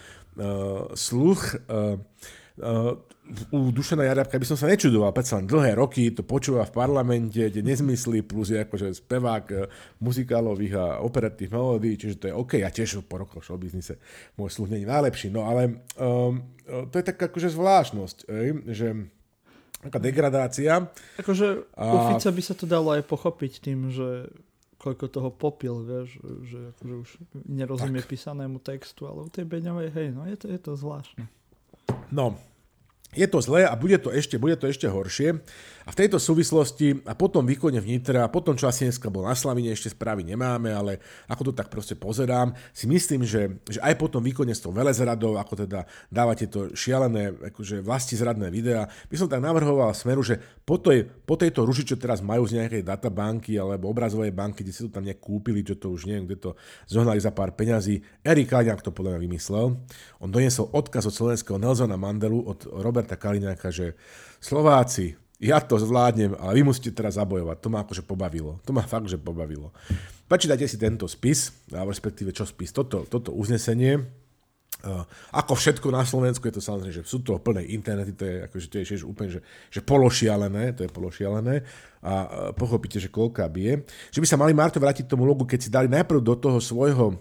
sluch uh, uh, u Dušana Jarabka by som sa nečudoval, predsa len dlhé roky to počúva v parlamente, tie nezmysly, plus je akože spevák uh, muzikálových a operatívnych melódií, čiže to je OK, ja tiež po rokoch show biznise môj sluch není najlepší, no ale um, to je taká akože zvláštnosť, že taká degradácia. Akože a... u Fica by sa to dalo aj pochopiť tým, že koľko toho popil, vieš, že akože už nerozumie tak. písanému textu, ale u tej Beňovej, hej, no je to, je to zvláštne. No, je to zlé a bude to ešte, bude to ešte horšie. A v tejto súvislosti a potom výkone vnitra a potom, čo asi dneska bol na Slavine, ešte správy nemáme, ale ako to tak proste pozerám, si myslím, že, že aj potom výkone s tou velezradou, ako teda dávate to šialené akože vlasti zradné videá, by som tak navrhoval smeru, že po, tej, po tejto ruži, čo teraz majú z nejakej databanky alebo obrazovej banky, kde si to tam nejak čo to už neviem, kde to zohnali za pár peňazí, Erik Kaliňák to podľa mňa vymyslel. On doniesol odkaz od slovenského Nelsona Mandelu, od Roberta Kaliňáka, že Slováci, ja to zvládnem, ale vy musíte teraz zabojovať. To ma akože pobavilo. To ma fakt, že pobavilo. Prečítajte si tento spis, alebo respektíve čo spis, toto, toto uznesenie. Ako všetko na Slovensku je to samozrejme, že sú to plné internety, to je, akože, to je že úplne, že, že pološialené, to je pološialené a pochopíte, že koľká bije. Že by sa mali Marto vrátiť tomu logu, keď si dali najprv do toho svojho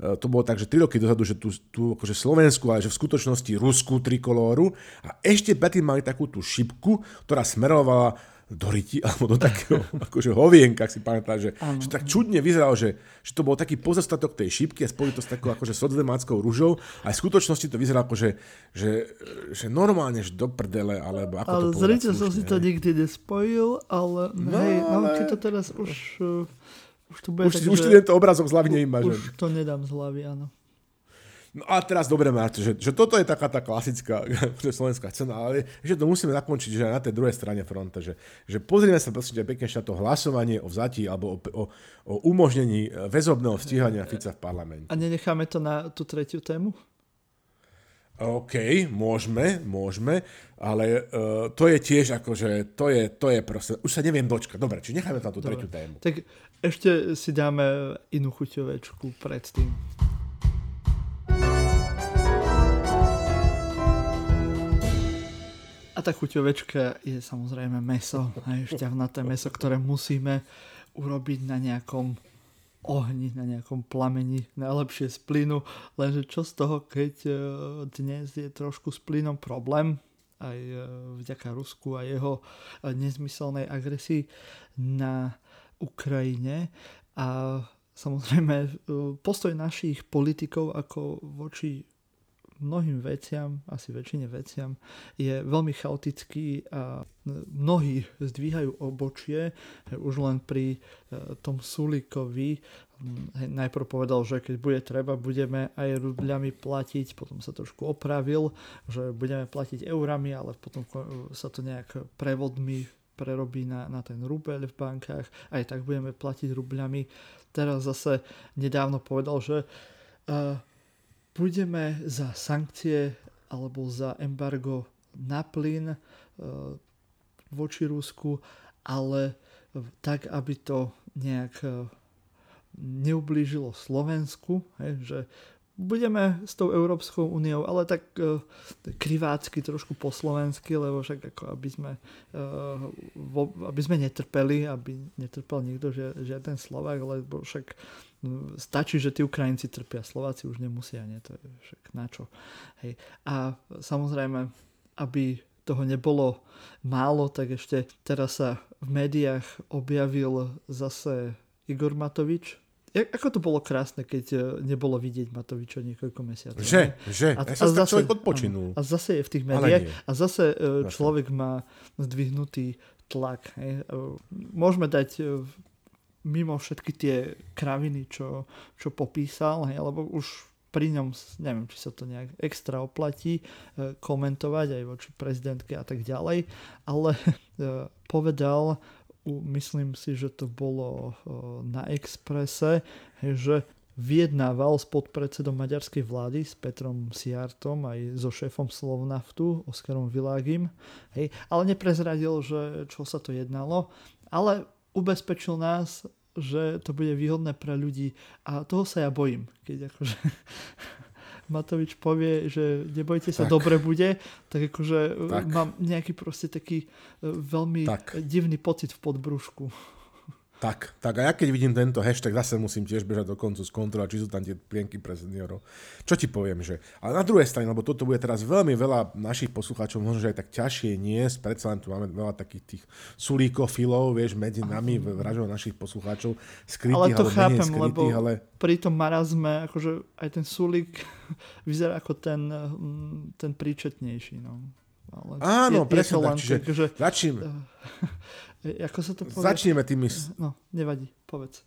to bolo tak, že 3 roky dozadu, že tu, tu akože Slovensku, ale že v skutočnosti Rusku trikolóru a ešte predtým mali takú tú šipku, ktorá smerovala do ryti, alebo do takého akože hovienka, ak si pamätá, že, že tak čudne vyzeralo, že, že to bol taký pozostatok tej šipky a spojili to s takou akože socdemáckou rúžou. A v skutočnosti to vyzeralo ako, že, že, že normálne, že do prdele, alebo ako ale to povedať. Som si to nikdy nespojil, ale no, hej, ale... no, to teraz už... Už to bude už, tak, už že... tento obrazok z hlavy nevymažem. Už to nedám z hlavy, áno. No a teraz dobre, Marto, že, že toto je taká tá klasická slovenská cena, ale že to musíme zakončiť že na tej druhej strane fronta, že, že pozrieme sa prosím pekne na to hlasovanie o vzatí alebo o, o, o umožnení väzobného stíhania Fica v parlamente. A nenecháme to na tú tretiu tému? OK, môžeme, môžeme, ale uh, to je tiež akože, to je, to je proste, už sa neviem dočkať. Dobre, či necháme tam tú Dobre. tretiu tému. Tak ešte si dáme inú chuťovečku predtým. A tá chuťovečka je samozrejme meso, aj šťavnaté meso, ktoré musíme urobiť na nejakom ohni, na nejakom plameni, najlepšie z plynu, lenže čo z toho, keď e, dnes je trošku s plynom problém, aj e, vďaka Rusku a jeho e, nezmyselnej agresii na Ukrajine a samozrejme e, postoj našich politikov ako voči mnohým veciam, asi väčšine veciam, je veľmi chaotický a mnohí zdvíhajú obočie, už len pri e, tom Sulikovi najprv povedal, že keď bude treba, budeme aj rubľami platiť, potom sa trošku opravil, že budeme platiť eurami, ale potom sa to nejak prevodmi prerobí na, na ten rubeľ v bankách, aj tak budeme platiť rubľami. Teraz zase nedávno povedal, že uh, budeme za sankcie alebo za embargo na plyn e, voči Rusku, ale tak, aby to nejak e, neublížilo Slovensku, že budeme s tou Európskou úniou, ale tak uh, krivácky trošku po slovensky, lebo však ako aby sme, uh, vo, aby sme netrpeli, aby netrpel nikto žiaden Slovak, lebo však stačí, že tí Ukrajinci trpia, Slováci už nemusia, nie? To je však na čo. Hej. A samozrejme, aby toho nebolo málo, tak ešte teraz sa v médiách objavil zase Igor Matovič, ako to bolo krásne, keď e, nebolo vidieť Matoviča niekoľko mesiacov. Že, že. A, ja a zase, človek odpočinul. A zase je v tých médiách. A zase uh, človek má zdvihnutý tlak. Hej. Uh, môžeme dať uh, mimo všetky tie kraviny, čo, čo popísal, hej, lebo už pri ňom, neviem, či sa to nejak extra oplatí komentovať aj voči prezidentke a tak ďalej, ale povedal myslím si, že to bolo na Exprese, že vyjednával s podpredsedom maďarskej vlády, s Petrom Siartom, aj so šéfom Slovnaftu, Oskarom Világim, hej, ale neprezradil, že čo sa to jednalo, ale ubezpečil nás, že to bude výhodné pre ľudí. A toho sa ja bojím, keď akože Matovič povie, že nebojte sa, tak. dobre bude, tak akože e, tak. mám nejaký proste taký e, veľmi tak. divný pocit v podbrúšku. Tak, tak a ja keď vidím tento hashtag, zase musím tiež bežať do koncu skontrolovať, či sú tam tie plienky pre seniorov. Čo ti poviem, že... Ale na druhej strane, lebo toto bude teraz veľmi veľa našich poslucháčov, možno, že aj tak ťažšie niesť, predsa len tu máme veľa takých tých sulíkofilov, vieš, medzi nami, vražov našich poslucháčov, skrytých, ale to chápem, skrytých, lebo ale... pri tom marazme, akože aj ten sulík vyzerá ako ten, mm, ten príčetnejší, no. Ale Áno, je, presne je tak, čiže takže, začneme. Ako sa to povie? Začneme tými... No, nevadí, povedz.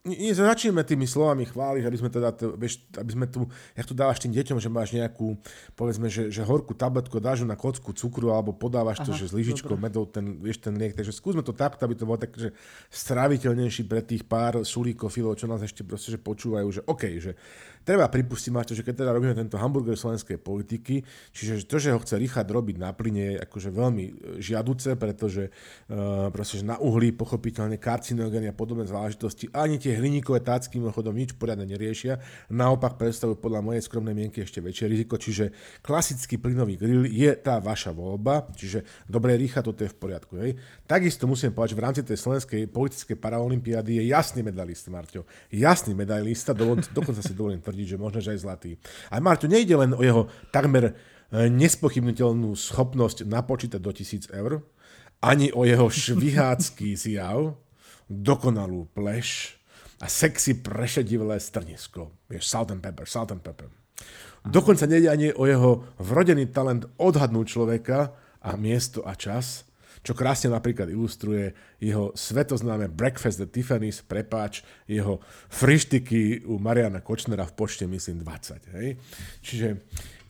Nie, začneme tými slovami chváliť, aby sme teda, vieš, aby sme tu, jak tu dávaš tým deťom, že máš nejakú, povedzme, že, že horkú tabletku, dáš na kocku cukru, alebo podávaš Aha, to, že s lyžičkou medou, ten, vieš, ten liek. Takže skúsme to takto, aby to bolo tak, že stráviteľnejší pre tých pár sulíkofilov, čo nás ešte proste, že počúvajú, že OK, že treba pripustiť, Marto, že keď teda robíme tento hamburger slovenskej politiky, čiže to, že ho chce Richard robiť na plyne, je akože veľmi e, žiaduce, pretože uh, proste, že na uhlí pochopiteľne karcinogény a podobné záležitosti ani tie hliníkové tácky mimochodom nič poriadne neriešia, naopak predstavujú podľa mojej skromnej mienky ešte väčšie riziko, čiže klasický plynový grill je tá vaša voľba, čiže dobre, Richard, toto je v poriadku. Hej. Takisto musím povedať, že v rámci tej slovenskej politickej paraolimpiády je jasný medalista, Marťo. Jasný medalista, dokonca si dovolím tvrdiť, že možno, že aj zlatý. A Marťo, nejde len o jeho takmer e, nespochybniteľnú schopnosť napočítať do tisíc eur, ani o jeho švihácky zjav, dokonalú pleš a sexy prešedivé strnisko. Je salt and pepper, salt and pepper. Dokonca nejde ani o jeho vrodený talent odhadnúť človeka a miesto a čas, čo krásne napríklad ilustruje jeho svetoznáme Breakfast at Tiffany's, prepáč, jeho frištiky u Mariana Kočnera v počte, myslím, 20. Hej? Čiže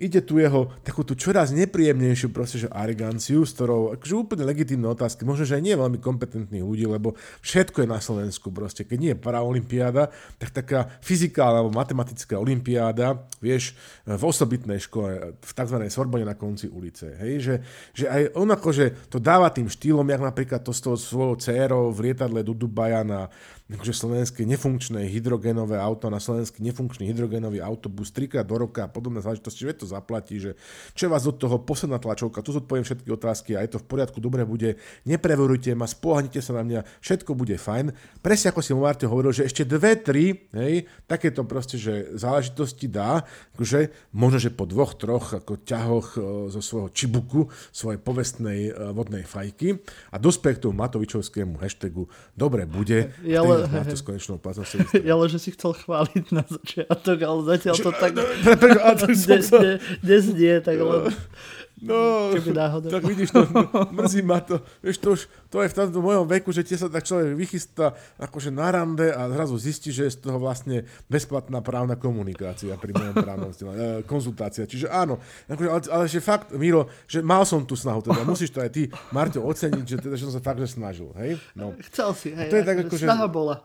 ide tu jeho takú tú čoraz nepríjemnejšiu proste, že aroganciu, s ktorou akože úplne legitímne otázky, možno, že aj nie veľmi kompetentných ľudí, lebo všetko je na Slovensku proste. Keď nie je paraolimpiáda, tak taká fyzikálna alebo matematická olimpiáda, vieš, v osobitnej škole, v tzv. Sorbonne na konci ulice. Hej? Že, že aj on akože to dáva tým štýlom, jak napríklad to s tou svojou dcérou v lietadle do Dubaja na akože slovenské nefunkčné hydrogenové auto, na slovenský nefunkčný hydrogenový autobus trikrát do roka a podobné záležitosti, že to zaplatí, že čo vás od toho posledná tlačovka, tu zodpoviem všetky otázky a je to v poriadku, dobre bude, nepreverujte ma, spohnite sa na mňa, všetko bude fajn. Presne ako si Marte hovoril, že ešte dve, tri, hej, takéto proste, že záležitosti dá, akože možno, že po dvoch, troch ako ťahoch e, zo svojho čibuku, svojej povestnej e, vodnej fajky, a dospech k tomu Matovičovskému hashtagu dobre bude, Ja vtedy le- má to s konečnou platnosťou. Ja že si chcel chváliť na začiatok, ale zatiaľ to tak Pre- pre- dnes, dnes nie, tak len No, keby náhodou. tak vidíš, to, mrzí ma to. Vieš, to už to je v tomto mojom veku, že tie sa tak človek vychystá akože na rande a zrazu zistí, že je z toho vlastne bezplatná právna komunikácia pri mojom právnom style, e, konzultácia. Čiže áno, akože, ale, ale že fakt, Miro, že mal som tú snahu, teda musíš to aj ty, Marťo, oceniť, že, teda, že som sa fakt že snažil, hej? No. Chcel si, hej. To je tak akože- Snaha bola.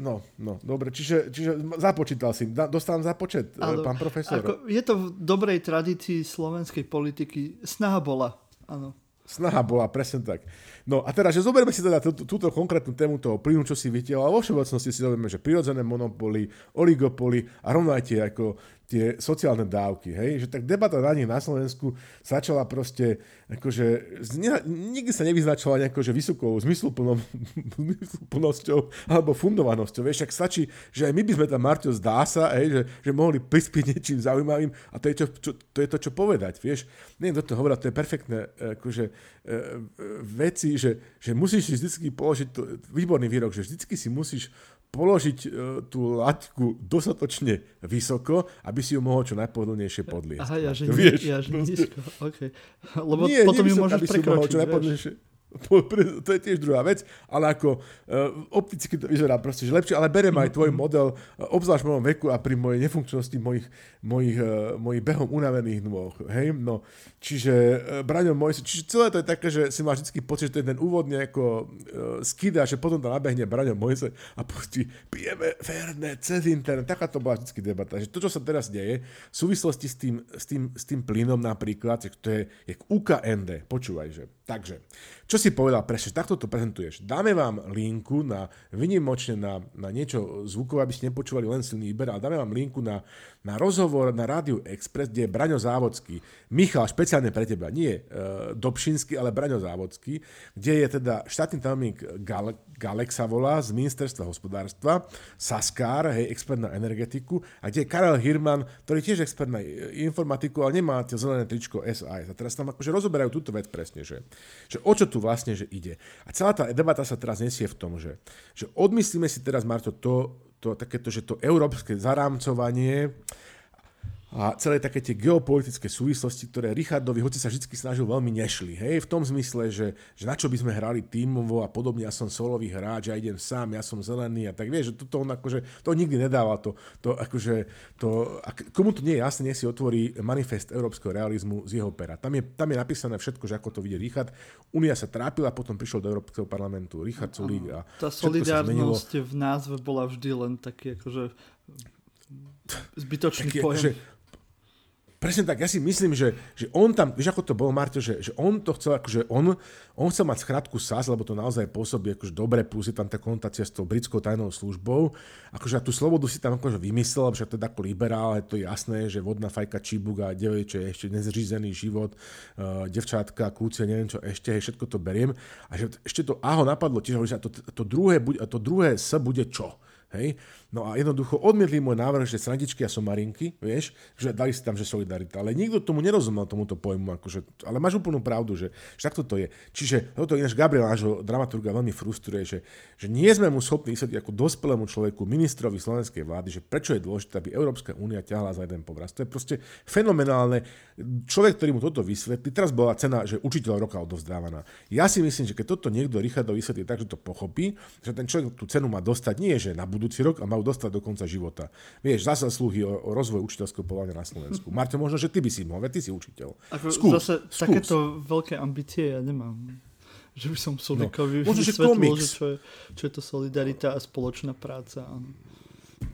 No, no, dobre, čiže, čiže započítal si, dostávam započet, Áno. Áno. pán profesor. Ako, je to v dobrej tradícii slovenskej politiky. Snaha bola, áno. Snaha bola, presne tak. No a teraz, že zoberme si teda tú, túto konkrétnu tému toho plynu, čo si vytiaľ, a vo všeobecnosti si zoberieme, že prirodzené monopoly, oligopoly a rovno aj tie, ako, tie sociálne dávky, hej, že tak debata na nich na Slovensku začala proste, akože, nikdy sa nevyznačovala nejako, že vysokou zmysluplnou, zmysluplnosťou alebo fundovanosťou, vieš, ak stačí, že aj my by sme tam, Marťo, zdá sa, hej, že, že mohli prispieť niečím zaujímavým a to je, čo, čo, to, je to, čo povedať, vieš. Neviem, kto to hovoril, to je perfektné, akože, e, e, veci, že, že musíš si vždycky položiť, to, výborný výrok, že vždycky si musíš položiť e, tú laťku dostatočne vysoko, aby si ju mohol čo najpohodlnejšie podliesť. Aha, ja že, vieš, ja, že proste. nízko, okay. Lebo Nie, potom nie ju vysoko, môžeš aby si mohol prekročiť, čo najpohodlnejšie. To je tiež druhá vec, ale ako uh, opticky to vyzerá proste, že lepšie, ale berem aj tvoj model, uh, obzvlášť v mojom veku a pri mojej nefunkčnosti mojich, mojich, uh, mojich behom unavených nôh. Hej? No, čiže uh, Braňo môj, čiže celé to je také, že si máš vždy pocit, že to je ten úvodne ako uh, skida, že potom tam nabehne Braňo Mojse a pustí, pijeme verné cez internet. Taká to bola vždy debata. Že to, čo sa teraz deje, v súvislosti s tým, s tým, s tým plynom napríklad, to je, je UKND. Počúvaj, že. Takže, čo si povedal presne, takto to prezentuješ. Dáme vám linku na vynimočne na, na niečo zvukové, aby ste nepočúvali len silný výber, ale dáme vám linku na, na rozhovor na Rádiu Express, kde je Braňo Závodský. Michal, špeciálne pre teba, nie uh, Dobšinský, ale Braňo Závodský, kde je teda štátny tajomník Gal- Galexa volá z ministerstva hospodárstva, Saskár, hej, expert na energetiku, a kde je Karel Hirman, ktorý tiež expert na e, informatiku, ale nemá tie zelené tričko SAS. A teraz tam akože rozoberajú túto vec presne, že, že o čo tu vlastne že ide. A celá tá debata sa teraz nesie v tom, že, že odmyslíme si teraz, Marto, to, to takéto, že to európske zarámcovanie a celé také tie geopolitické súvislosti, ktoré Richardovi, hoci sa vždy snažil, veľmi nešli. Hej, v tom zmysle, že, že na čo by sme hrali tímovo a podobne, ja som solový hráč, ja idem sám, ja som zelený a tak vieš, že toto on akože, to nikdy nedával, to, to akože, to, ak, komu to nie je jasné, nech si otvorí manifest európskeho realizmu z jeho pera. Tam je, tam je napísané všetko, že ako to vidie Richard. Únia sa trápila, potom prišiel do Európskeho parlamentu Richard Sulík a Tá solidárnosť v názve bola vždy len taký akože zbytočný Taký, pojem. že, presne tak, ja si myslím, že, že on tam, vieš ako to bolo, Marto, že, že on to chcel, akože on, on chcel mať skratku SAS, lebo to naozaj pôsobí akože dobre, plus je tam tá konotácia s tou britskou tajnou službou, akože a tú slobodu si tam akože vymyslel, to je ako liberál, je to jasné, že vodná fajka Čibuga, devojče, ešte nezřízený život, uh, devčátka, kľúce, neviem čo ešte, hej, všetko to beriem. A že ešte to aho napadlo, tiež že to, to, druhé, to druhé S bude čo? Hej? No a jednoducho odmietli môj návrh, že srandičky a somarinky, vieš, že dali si tam, že solidarita. Ale nikto tomu nerozumel, tomuto pojmu. Akože, ale máš úplnú pravdu, že, že takto to je. Čiže toto ináč Gabriel, nášho dramaturga, veľmi frustruje, že, že nie sme mu schopní vysvetliť ako dospelému človeku, ministrovi slovenskej vlády, že prečo je dôležité, aby Európska únia ťahla za jeden povraz. To je proste fenomenálne. Človek, ktorý mu toto vysvetlí, teraz bola cena, že učiteľ roka odovzdávaná. Ja si myslím, že keď toto niekto Richardo vysvetlí tak, že to pochopí, že ten človek tú cenu má dostať nie, že na budúci rok, a má ju dostať do konca života. Vieš, zase slúhy o, o rozvoju učiteľského povolania na Slovensku. Marto, možno, že ty by si mohol, veď ty si učiteľ. Ako skús, zase skús. takéto veľké ambície ja nemám. Že by som Sulikovi No, vysvetlil, že čo je, čo je to solidarita a spoločná práca. Áno.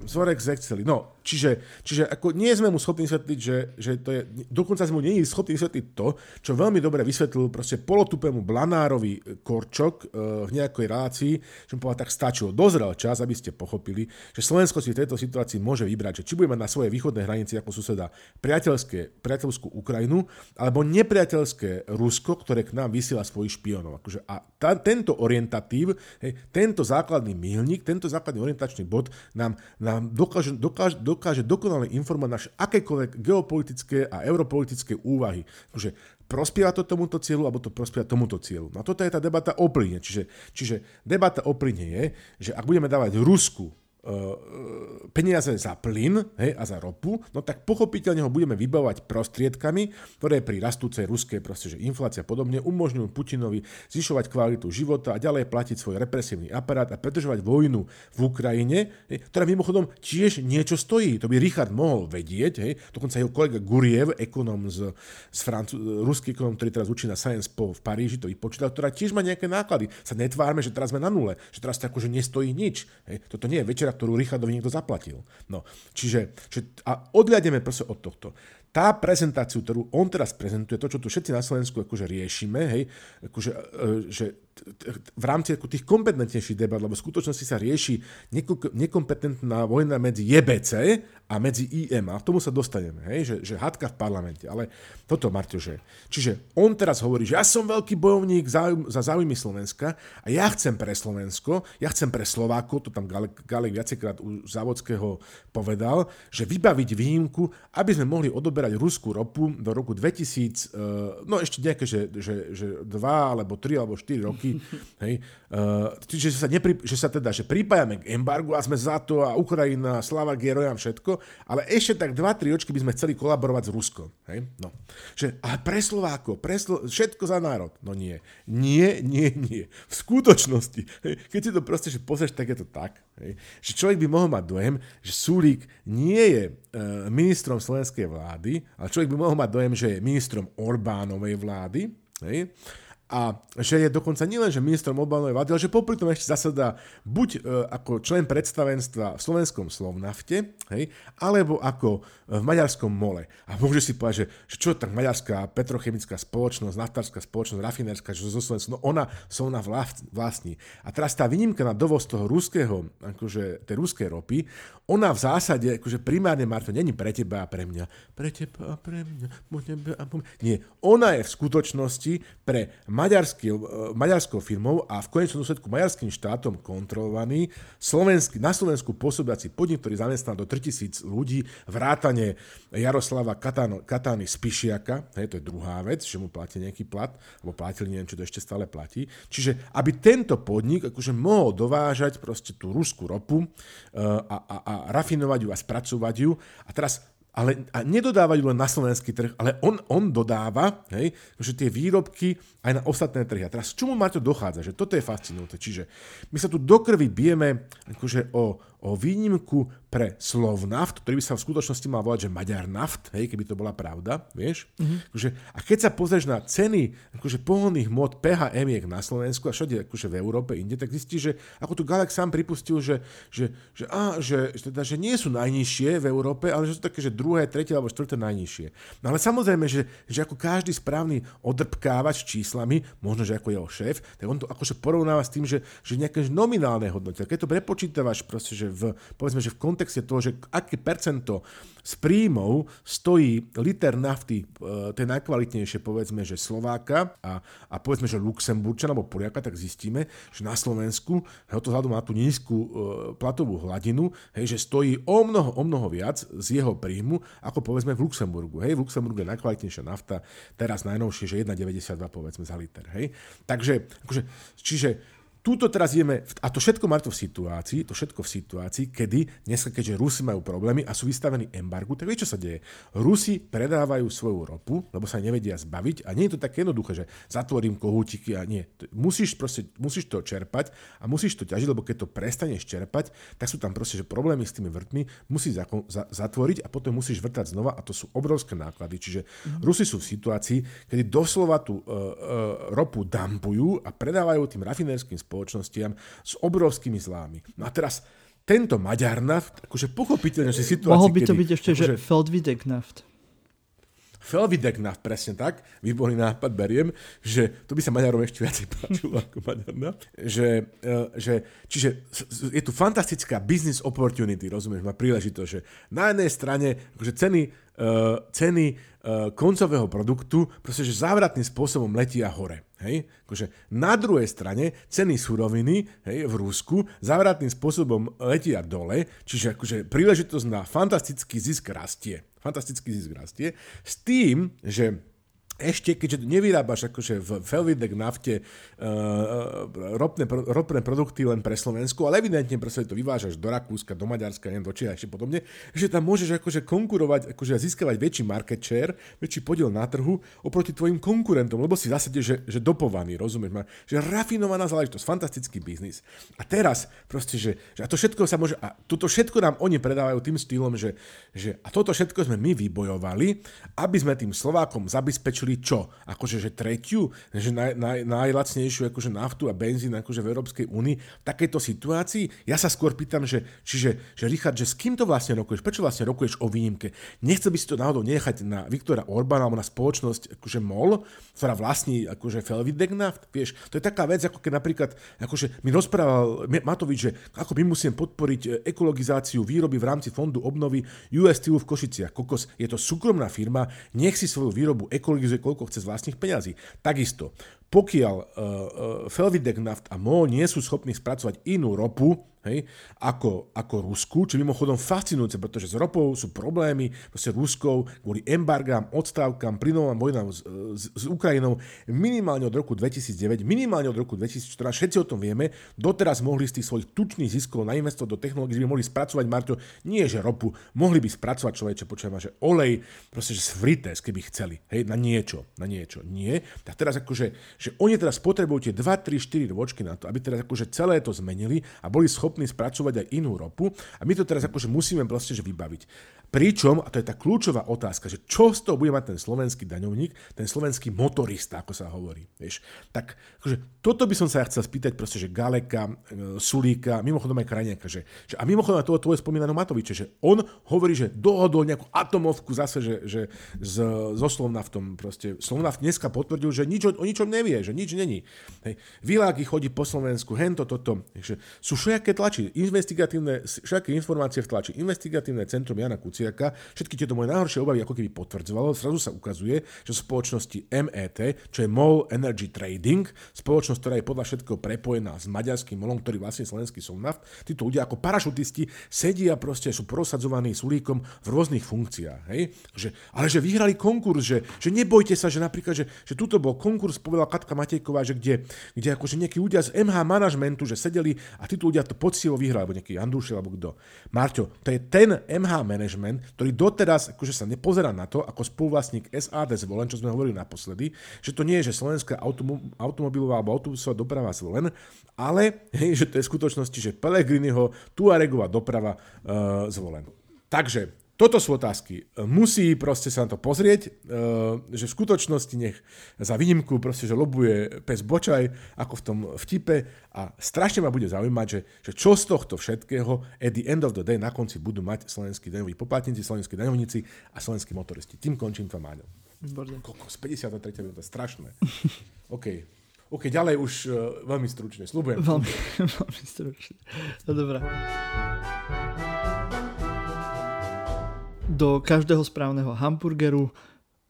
Vzorek z Exceli. No, čiže, čiže ako nie sme mu schopní vysvetliť, že, že to je, dokonca sme mu nie je schopní vysvetliť to, čo veľmi dobre vysvetlil proste polotupému Blanárovi Korčok uh, v nejakej relácii, že mu povedal, tak stačilo. Dozrel čas, aby ste pochopili, že Slovensko si v tejto situácii môže vybrať, že či bude mať na svojej východnej hranici ako suseda priateľské, priateľskú Ukrajinu, alebo nepriateľské Rusko, ktoré k nám vysiela svojich špionov. Akože, a tá, tento orientatív, hej, tento základný milník, tento základný orientačný bod nám, nám dokáže, dokáže, dokáže dokonale informovať naše akékoľvek geopolitické a europolitické úvahy. Akože prospieva to tomuto cieľu, alebo to prospieva tomuto cieľu. No a toto je tá debata o plyne. Čiže, čiže debata o plyne je, že ak budeme dávať Rusku peniaze za plyn hej, a za ropu, no tak pochopiteľne ho budeme vybavovať prostriedkami, ktoré pri rastúcej ruskej proste, že inflácia a podobne umožňujú Putinovi zvyšovať kvalitu života a ďalej platiť svoj represívny aparát a predržovať vojnu v Ukrajine, hej, ktorá mimochodom tiež niečo stojí. To by Richard mohol vedieť, hej, dokonca jeho kolega Guriev, ekonom z, z Francu- ruský ekonom, ktorý teraz učí na Science Po v Paríži, to vypočítal, ktorá tiež má nejaké náklady. Sa netvárme, že teraz sme na nule, že teraz to akože nestojí nič. Hej. Toto nie je večera, ktorú Richardovi niekto zaplatil. No, čiže, čiže a odliademe proste od tohto tá prezentáciu, ktorú on teraz prezentuje, to, čo tu všetci na Slovensku akože riešime, hej, akože, e, že v rámci tých kompetentnejších debat, lebo v skutočnosti sa rieši nekompetentná vojna medzi JBC a medzi IM. A k tomu sa dostaneme, hej, že, že hadka v parlamente. Ale toto, Marťo, že... Čiže on teraz hovorí, že ja som veľký bojovník za, záujmy Slovenska a ja chcem pre Slovensko, ja chcem pre Slovákov, to tam Galek, Galek viacekrát u Závodského povedal, že vybaviť výjimku, aby sme mohli odoberať ruskú ropu do roku 2000, e, no ešte nejaké, že, že, že dva alebo tri alebo štyri roky roky. Hej. Uh, že, sa nepri, že sa teda, že pripájame k embargu a sme za to a Ukrajina, Slava, Gerojam, všetko, ale ešte tak 2-3 ročky by sme chceli kolaborovať s Ruskom. Hej. No. Že, ale pre Slováko, pre Slo- všetko za národ. No nie. Nie, nie, nie. V skutočnosti, hej, keď si to proste že pozrieš, tak je to tak. Hej. Že človek by mohol mať dojem, že Sulík nie je uh, ministrom slovenskej vlády, ale človek by mohol mať dojem, že je ministrom Orbánovej vlády. Hej a že je dokonca nielen, že ministrom obalnej vlády, ale že popri tom ešte zasadá buď e, ako člen predstavenstva v slovenskom Slovnafte, hej, alebo ako v maďarskom mole. A môže si povedať, že, že čo tak maďarská petrochemická spoločnosť, naftárska spoločnosť, rafinérska, že zo Slovensku, no ona sa ona vlastní. A teraz tá výnimka na dovoz toho ruského, akože tej ruskej ropy, ona v zásade, akože primárne, Marto, není pre teba a pre mňa. Pre teba a pre mňa, po tebe a po mňa. Nie, ona je v skutočnosti pre maďarský, e, maďarskou firmou a v konečnom dôsledku maďarským štátom kontrolovaný slovenský, na Slovensku pôsobiaci podnik, ktorý zamestná do 3000 ľudí, vrátane Jaroslava Katano, Katány Spišiaka, hej, to je druhá vec, že mu platí nejaký plat, alebo platili, neviem, či to ešte stále platí. Čiže aby tento podnik akože mohol dovážať proste tú ruskú ropu uh, a, a, a rafinovať ju a spracovať ju. A teraz ale a nedodávajú len na slovenský trh, ale on, on dodáva hej, že tie výrobky aj na ostatné trhy. A teraz čomu má to dochádza? Že toto je fascinujúce. Čiže my sa tu do krvi bijeme akože o, o výnimku pre Slovnaft, ktorý by sa v skutočnosti mal volať, že Maďar Naft, hej, keby to bola pravda, vieš. Mm-hmm. Akože, a keď sa pozrieš na ceny akože pohodných mod PHM na Slovensku a všade akože v Európe inde, tak zistíš, že ako tu Galax sám pripustil, že, že, že, á, že, teda, že nie sú najnižšie v Európe, ale že sú také, že druhé, tretie alebo štvrté najnižšie. No ale samozrejme, že, že ako každý správny odrbkávač číslami, možno, že ako jeho šéf, tak on to akože porovnáva s tým, že, že nejaké nominálne hodnoty. Keď to prepočítavaš proste, že v, povedzme, že v kontexte toho, že aké percento z príjmov stojí liter nafty, e, tej najkvalitnejšie, povedzme, že Slováka a, a povedzme, že Luxemburčana alebo Poliaka, tak zistíme, že na Slovensku, hej, to vzhľadom na tú nízku e, platovú hladinu, hej, že stojí o mnoho, o mnoho viac z jeho príjmu, ako povedzme v Luxemburgu. Hej, v Luxemburgu je najkvalitnejšia nafta, teraz najnovšie, že 1,92 povedzme za liter. Hej. Takže, akože, čiže Túto teraz ideme, a to všetko má to v situácii, to všetko v situácii, kedy dneska, keďže Rusi majú problémy a sú vystavení embargu, tak vieš, čo sa deje? Rusi predávajú svoju ropu, lebo sa nevedia zbaviť a nie je to také jednoduché, že zatvorím kohútiky a nie. Musíš, proste, musíš to čerpať a musíš to ťažiť, lebo keď to prestaneš čerpať, tak sú tam proste že problémy s tými vrtmi, musíš za, za, zatvoriť a potom musíš vrtať znova a to sú obrovské náklady. Čiže mm. Rusi sú v situácii, kedy doslova tú uh, uh, ropu dampujú a predávajú tým rafinérským spoločnosťam spoločnostiam s obrovskými zlámi. No a teraz tento Maďarnaft, akože pochopiteľne, že situácia... Mohol by to kedy, byť ešte, akože, že Feldwiedeknaft. Feldwiedeknaft, presne tak, výborný nápad, beriem, že to by sa Maďarom ešte viacej páčilo ako Maďarnaft. Že, e, že, čiže je tu fantastická business opportunity, rozumieš, má príležitosť, že na jednej strane akože ceny, uh, ceny koncového produktu proste, že závratným spôsobom letia hore. Hej? Akože na druhej strane ceny suroviny hej, v Rusku závratným spôsobom letia dole, čiže akože príležitosť na fantastický zisk rastie. Fantastický zisk rastie. S tým, že ešte, keďže nevyrábaš akože v Felvidek nafte uh, ropné, ropné produkty len pre Slovensku, ale evidentne proste to vyvážaš do Rakúska, do Maďarska, neviem, do Čia ešte podobne, že tam môžeš akože konkurovať, akože získavať väčší market share, väčší podiel na trhu oproti tvojim konkurentom, lebo si zase že, že dopovaný, rozumieš ma? Že rafinovaná záležitosť, fantastický biznis. A teraz proste, že, že a to všetko sa môže, a toto všetko nám oni predávajú tým štýlom, že, že a toto všetko sme my vybojovali, aby sme tým Slovákom zabezpečili našli čo? Akože, že tretiu, že naj, naj, najlacnejšiu akože naftu a benzín akože v Európskej únii v takejto situácii? Ja sa skôr pýtam, že, čiže, že Richard, že s kým to vlastne rokuješ? Prečo vlastne rokuješ o výnimke? Nechcel by si to náhodou nechať na Viktora Orbána alebo na spoločnosť akože MOL, ktorá vlastní akože Felvidegnaft? Vieš, to je taká vec, ako keď napríklad, akože mi rozprával Matovič, že ako my musím podporiť e, ekologizáciu výroby v rámci fondu obnovy US Steel v Košiciach. Kokos, je to súkromná firma, nech si svoju výrobu ekologizuje peniaze, koľko chce z vlastných peňazí. Takisto, pokiaľ uh, uh, Felvidek Naft a MOL nie sú schopní spracovať inú ropu, hej, ako, ako Rusku, čo mimochodom fascinujúce, pretože s ropou sú problémy, proste Ruskou kvôli embargám, odstávkam, plynovým vojnám s, s, s Ukrajinou minimálne od roku 2009, minimálne od roku 2014, všetci o tom vieme, doteraz mohli z tých svojich tučných ziskov nainvestovať do technológií, by mohli spracovať, Marto, nie že ropu, mohli by spracovať človeče, počujem, že olej, proste, že frites, keby chceli, hej, na niečo, na niečo, nie. Tak teraz akože, že oni teraz potrebujú tie 2, 3, 4 ročky na to, aby teraz akože celé to zmenili a boli schopní schopní spracovať aj inú ropu a my to teraz akože musíme proste že vybaviť. Pričom, a to je tá kľúčová otázka, že čo z toho bude mať ten slovenský daňovník, ten slovenský motorista, ako sa hovorí. Vieš. Tak akože, toto by som sa ja chcel spýtať proste, že Galeka, e, Sulíka, mimochodom aj Krajniaka, že, že a mimochodom aj toho tvoje spomínaného Matoviče, že on hovorí, že dohodol nejakú atomovku zase, že, že z, zo Slovnaftom proste. Slovnaft dneska potvrdil, že nič o, ničom nevie, že nič není. Hej. Viláky chodí po Slovensku, hento, toto. Takže sú všaké tlači, investigatívne, všaké informácie v tlači, investigatívne centrum Jana Kuc Kuciaka. Všetky tieto moje najhoršie obavy ako keby potvrdzovalo. Zrazu sa ukazuje, že spoločnosti MET, čo je MOL Energy Trading, spoločnosť, ktorá je podľa všetkého prepojená s maďarským MOLom, ktorý vlastne slovenský Somnaft, títo ľudia ako parašutisti sedia proste, sú prosadzovaní súlíkom v rôznych funkciách. Hej? Že, ale že vyhrali konkurs, že, že nebojte sa, že napríklad, že, že tuto bol konkurs, povedala Katka Matejková, že kde, kde akože nejakí ľudia z MH manažmentu, že sedeli a títo ľudia to poctivo vyhrali, alebo nejaký Andruši, alebo kto. Marťo, to je ten MH management, management, ktorý doteraz akože sa nepozerá na to, ako spoluvlastník SAD zvolen, čo sme hovorili naposledy, že to nie je, že slovenská automobilová alebo autobusová doprava zvolen, ale hej, že to je v skutočnosti, že Pelegriniho Tuaregová doprava uh, zvolen. Takže toto sú otázky. Musí proste sa na to pozrieť, eh, že v skutočnosti nech za výnimku proste, že lobuje pes bočaj, ako v tom vtipe a strašne ma bude zaujímať, že, že čo z tohto všetkého at the end of the day na konci budú mať slovenskí daňoví poplatníci, slovenskí daňovníci a slovenskí motoristi. Tým končím to, Máňo. Kokos, 53. minúta, strašné. OK. OK, ďalej už uh, veľmi stručne, slúbujem. Veľmi, veľmi stručne. No dobré do každého správneho hamburgeru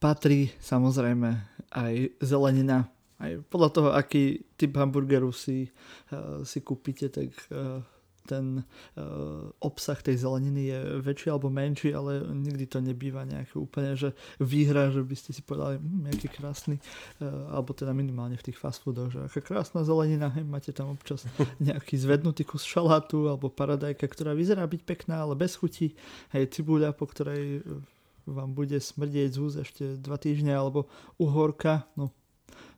patrí samozrejme aj zelenina. Aj podľa toho, aký typ hamburgeru si, uh, si kúpite, tak uh, ten uh, obsah tej zeleniny je väčší alebo menší, ale nikdy to nebýva nejaké úplne, že výhra, že by ste si povedali, hm, aký krásny, uh, alebo teda minimálne v tých fast foodoch, že aká krásna zelenina, hej, máte tam občas nejaký zvednutý kus šalátu alebo paradajka, ktorá vyzerá byť pekná, ale bez chuti, hej, cibuľa, po ktorej vám bude smrdieť z úz ešte dva týždne, alebo uhorka, no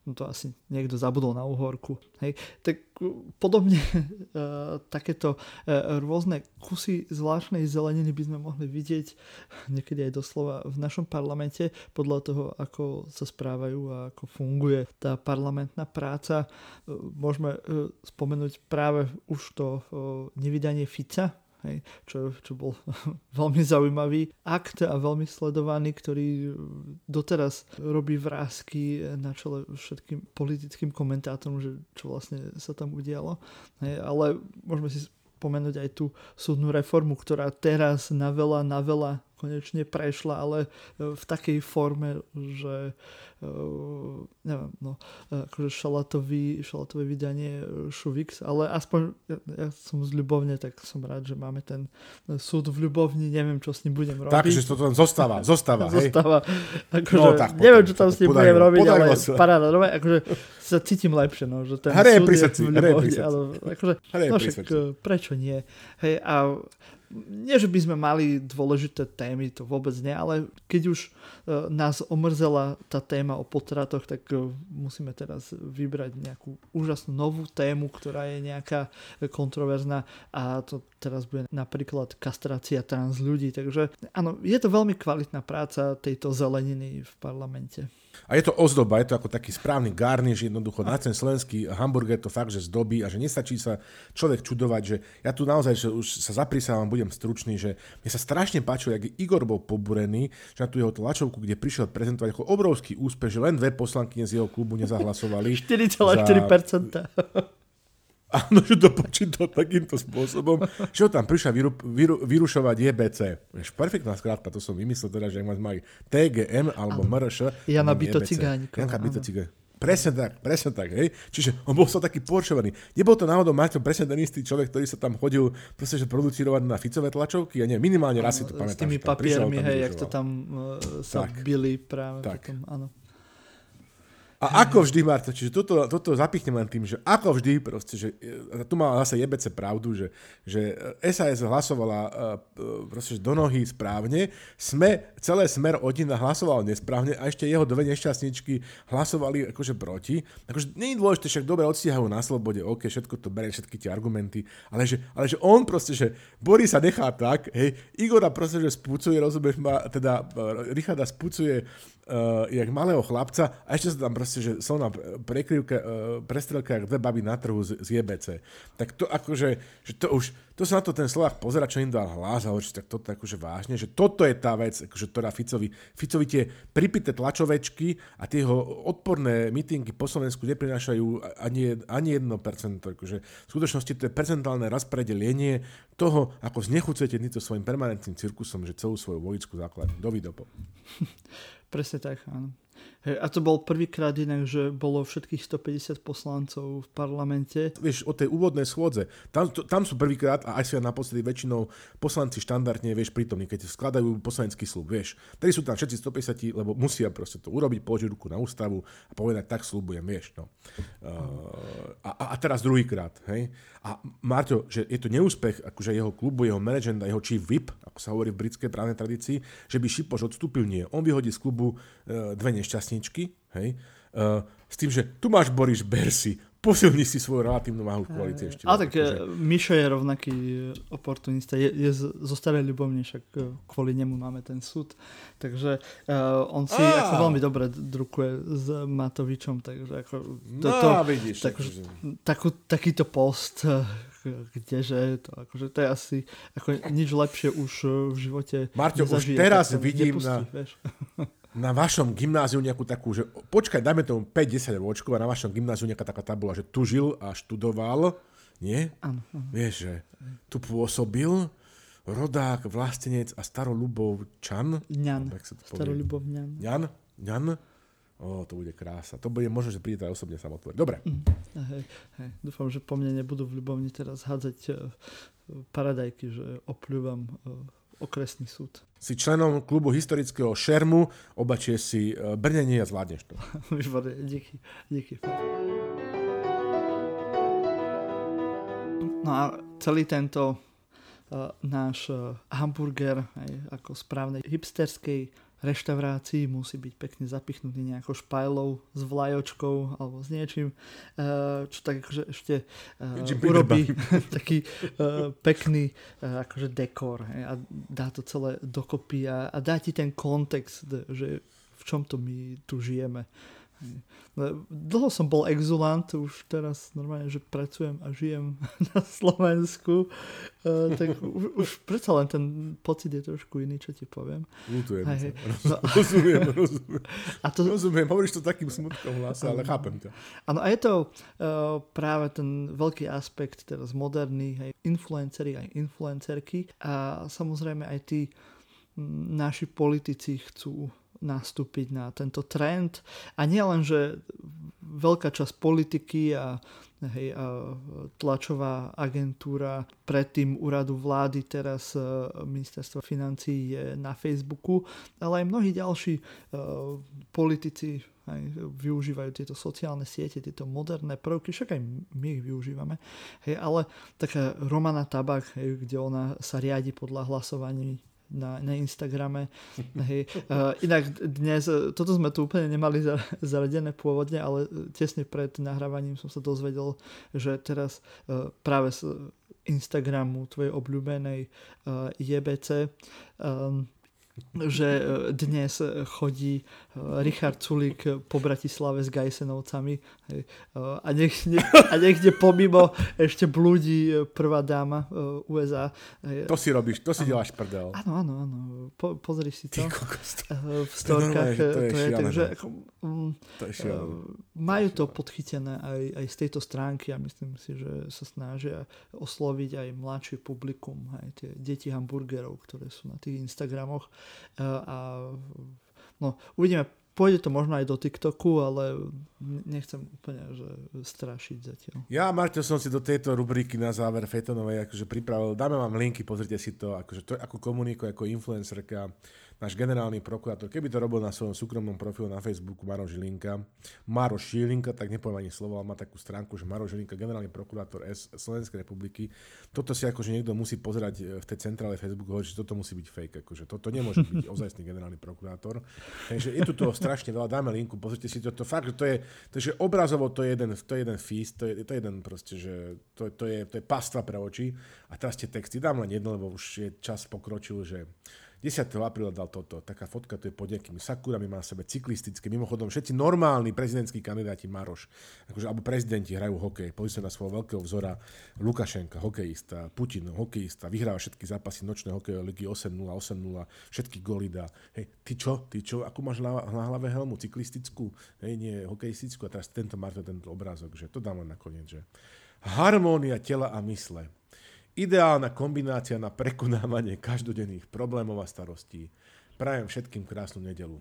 no to asi niekto zabudol na uhorku. Hej. Tak podobne uh, takéto uh, rôzne kusy zvláštnej zeleniny by sme mohli vidieť niekedy aj doslova v našom parlamente podľa toho, ako sa správajú a ako funguje tá parlamentná práca. Uh, môžeme uh, spomenúť práve už to uh, nevydanie Fica hej, čo, čo bol veľmi zaujímavý akt a veľmi sledovaný, ktorý doteraz robí vrázky na čele všetkým politickým komentátorom, že čo vlastne sa tam udialo. Hej, ale môžeme si spomenúť aj tú súdnu reformu, ktorá teraz na veľa, na veľa konečne prešla, ale v takej forme, že neviem, no, akože šalatový, šalatové vydanie Šuvix, ale aspoň ja, ja som z Ľubovne, tak som rád, že máme ten súd v Ľubovni, neviem, čo s ním budem robiť. Takže to tam zostáva, zostáva, hej. Zostáva. Akože, no, tak, neviem, čo tam s ním budem robiť, ale paráda, no, akože sa cítim lepšie, no, že ten Hre súd je v Ľubovni, ale akože, no, však, prečo nie? Hej, a nie, že by sme mali dôležité témy, to vôbec nie, ale keď už e, nás omrzela tá téma o potratoch, tak e, musíme teraz vybrať nejakú úžasnú novú tému, ktorá je nejaká kontroverzná a to teraz bude napríklad kastrácia trans ľudí. Takže áno, je to veľmi kvalitná práca tejto zeleniny v parlamente. A je to ozdoba, je to ako taký správny garniš, jednoducho na ten slovenský hamburger to fakt, že zdobí a že nestačí sa človek čudovať, že ja tu naozaj, že už sa zaprisávam, budem stručný, že mne sa strašne páčilo, jak Igor bol poburený, že na tú jeho tlačovku, kde prišiel prezentovať ako obrovský úspech, že len dve poslankyne z jeho klubu nezahlasovali. 4,4%. Za... Áno, že to počítal takýmto spôsobom, že ho tam prišla vyru, vyru, vyrušovať JBC. Vieš, perfektná skrátka, to som vymyslel teda, že ak majú TGM alebo MRŠ. Jana Bito Cigáňko. Janka Cigáňko. Presne tak, presne tak, hej. Čiže on bol sa taký poršovaný. Nebol to náhodou Maťo presne ten istý človek, ktorý sa tam chodil proste, že producírovať na Ficové tlačovky? Ja nie, minimálne raz si to pamätám. S tými papiermi, hej, jak to tam uh, sa tak, bili práve tak. potom, áno. A ako vždy, Marta, čiže toto, toto zapichnem len tým, že ako vždy, proste, že tu má zase jebece pravdu, že, že SAS hlasovala e, proste, že do nohy správne, sme, celé smer Odina hlasoval nesprávne a ešte jeho dve nešťastničky hlasovali akože proti. Akože nie je dôležité, však dobre odstíhajú na slobode, OK, všetko to berie, všetky tie argumenty, ale že, ale že on proste, že Boris sa nechá tak, hej, Igora proste, že spúcuje, rozumieš ma, teda e, Richarda spúcuje uh, jak malého chlapca a ešte sa tam proste, že som na prekryvke, uh, prestrelke jak dve baby na trhu z, z JBC. Tak to akože, že to už, to sa na to ten Slovak pozera, čo im dal hlas a hovorí, tak toto akože vážne, že toto je tá vec, akože ktorá Ficovi, Ficovi tie pripité tlačovečky a tie jeho odporné mítingy po Slovensku neprinášajú ani, ani 1%. Akože v skutočnosti to je percentálne rozpredelenie toho, ako znechucujete týmto svojim permanentným cirkusom, že celú svoju vojicku základnú. Dovidopo. Presne tak, áno. Hej, a to bol prvýkrát inak, že bolo všetkých 150 poslancov v parlamente. Vieš, o tej úvodnej schôdze, tam, to, tam sú prvýkrát a aj si naposledy väčšinou poslanci štandardne, vieš, prítomní, keď skladajú poslanecký slub, vieš. Tedy sú tam všetci 150, lebo musia proste to urobiť, položiť ruku na ústavu a povedať, tak slúbujem, vieš. No. Uh, a, a teraz druhýkrát, hej. A Marťo, že je to neúspech akože jeho klubu, jeho management a jeho chief whip, ako sa hovorí v britskej právnej tradícii, že by Šipoš odstúpil, nie. On vyhodí z klubu uh, dve nešťastie účastníčky, hej, uh, s tým, že tu máš Boris Bersi, posilni si svoju relatívnu váhu v koalícii ešte. Ale tak že... Mišo je rovnaký oportunista, je, je zo starej ľubovne, však e, kvôli nemu máme ten súd, takže uh, on si ako veľmi dobre drukuje s Matovičom, takže ako... To, no, to, vidíš. Tak, akože... takú, takýto post, kdeže, to, akože, to je asi ako nič lepšie už v živote Marťo, už teraz vidím nepustí, na... Vieš na vašom gymnáziu nejakú takú, že počkaj, dajme tomu 5-10 ročkov a na vašom gymnáziu nejaká taká tabula, že tu žil a študoval, nie? Áno. Vieš, že tu pôsobil rodák, vlastenec a starolubov Čan. Ňan. Starolubov Ňan. Ňan? Ňan? Ó, to bude krása. To bude možno, že príde aj osobne sa otvoriť. Dobre. Mm. Hej, hej. Dúfam, že po mne nebudú v Ľubovni teraz hádzať uh, paradajky, že opľúvam uh, okresný súd. Si členom klubu historického Šermu, obačie si e, brnenie a zvládneš to. Výborne, díky, díky. No a celý tento uh, náš uh, hamburger aj ako správnej hipsterskej reštaurácii musí byť pekne zapichnutý nejakou špajlou s vlajočkou alebo s niečím, eh, čo tak akože ešte uh, urobí taký uh, pekný akože dekor a dá to celé dokopy a, a dá ti ten kontext, že v čom to my tu žijeme. No, dlho som bol exulant, už teraz normálne, že pracujem a žijem na Slovensku, uh, tak už, už predsa len ten pocit je trošku iný, čo ti poviem. Lutujem Hej. No. Rozumiem, rozumiem. A to... Rozumiem, hovoríš to takým smutkom hlase, ale chápem ťa. Áno, a je to uh, práve ten veľký aspekt teraz moderný, aj influencery, aj influencerky a samozrejme aj tí naši politici chcú nastúpiť na tento trend. A nie len, že veľká časť politiky a, hej, a tlačová agentúra predtým úradu vlády, teraz e, ministerstvo financí je na Facebooku, ale aj mnohí ďalší uh, politici aj využívajú tieto sociálne siete, tieto moderné prvky, však aj my ich využívame. Hej, ale taká Romana Tabak, hej, kde ona sa riadi podľa hlasovaní na, na Instagrame. Hej. Uh, inak dnes, e, toto sme tu úplne nemali zaradené pôvodne, ale tesne pred nahrávaním som sa dozvedel, že teraz uh, práve z Instagramu tvojej obľúbenej uh, JBC um, že e, dnes chodí e, Richard Sulík po Bratislave s Gajsenovcami e, a, ne, a niekde pomimo ešte blúdi prvá dáma USA. To si robíš, to si ano. deláš prdel. Áno, áno, áno. Po, pozri si to. V storkách to, to je, to je takže um, to je majú to podchytené aj, aj z tejto stránky a myslím si, že sa snažia osloviť aj mladšie publikum, aj tie deti hamburgerov, ktoré sú na tých Instagramoch a no, uvidíme, pôjde to možno aj do TikToku, ale nechcem úplne že strašiť zatiaľ. Ja, Marťo, som si do tejto rubriky na záver Fetonovej akože pripravil. Dáme vám linky, pozrite si to, akože to ako komunikuje ako influencerka náš generálny prokurátor, keby to robil na svojom súkromnom profilu na Facebooku Maro Žilinka, Maro Žilinka, tak nepoviem ani slovo, ale má takú stránku, že Maro Žilinka, generálny prokurátor S Slovenskej republiky. Toto si akože niekto musí pozerať e, v tej centrále Facebooku, že toto musí byť fake, akože toto nemôže byť ozajstný generálny prokurátor. Takže je tu toho strašne veľa, dáme linku, pozrite si to, to fakt, že to je, to je že obrazovo to je jeden, to je jeden feast, to je, to je jeden proste, že to, to, je, to je pastva pre oči a teraz tie texty dám len jedno, lebo už je čas pokročil, že 10. apríla dal toto, taká fotka, to je pod nejakými sakúrami, má na sebe cyklistické, mimochodom všetci normálni prezidentskí kandidáti Maroš, akože, alebo prezidenti hrajú hokej, pozri sa na svojho veľkého vzora Lukašenka, hokejista, Putin, hokejista, vyhráva všetky zápasy nočné hokejové ligy 8-0, 8-0, všetky goly dá. Hej, ty čo, ty čo, akú máš na, na hlave helmu, cyklistickú, hej, nie hokejistickú a teraz tento Marto, tento obrázok, že to dám len nakoniec, že harmónia tela a mysle Ideálna kombinácia na prekonávanie každodenných problémov a starostí. Prajem všetkým krásnu nedelu.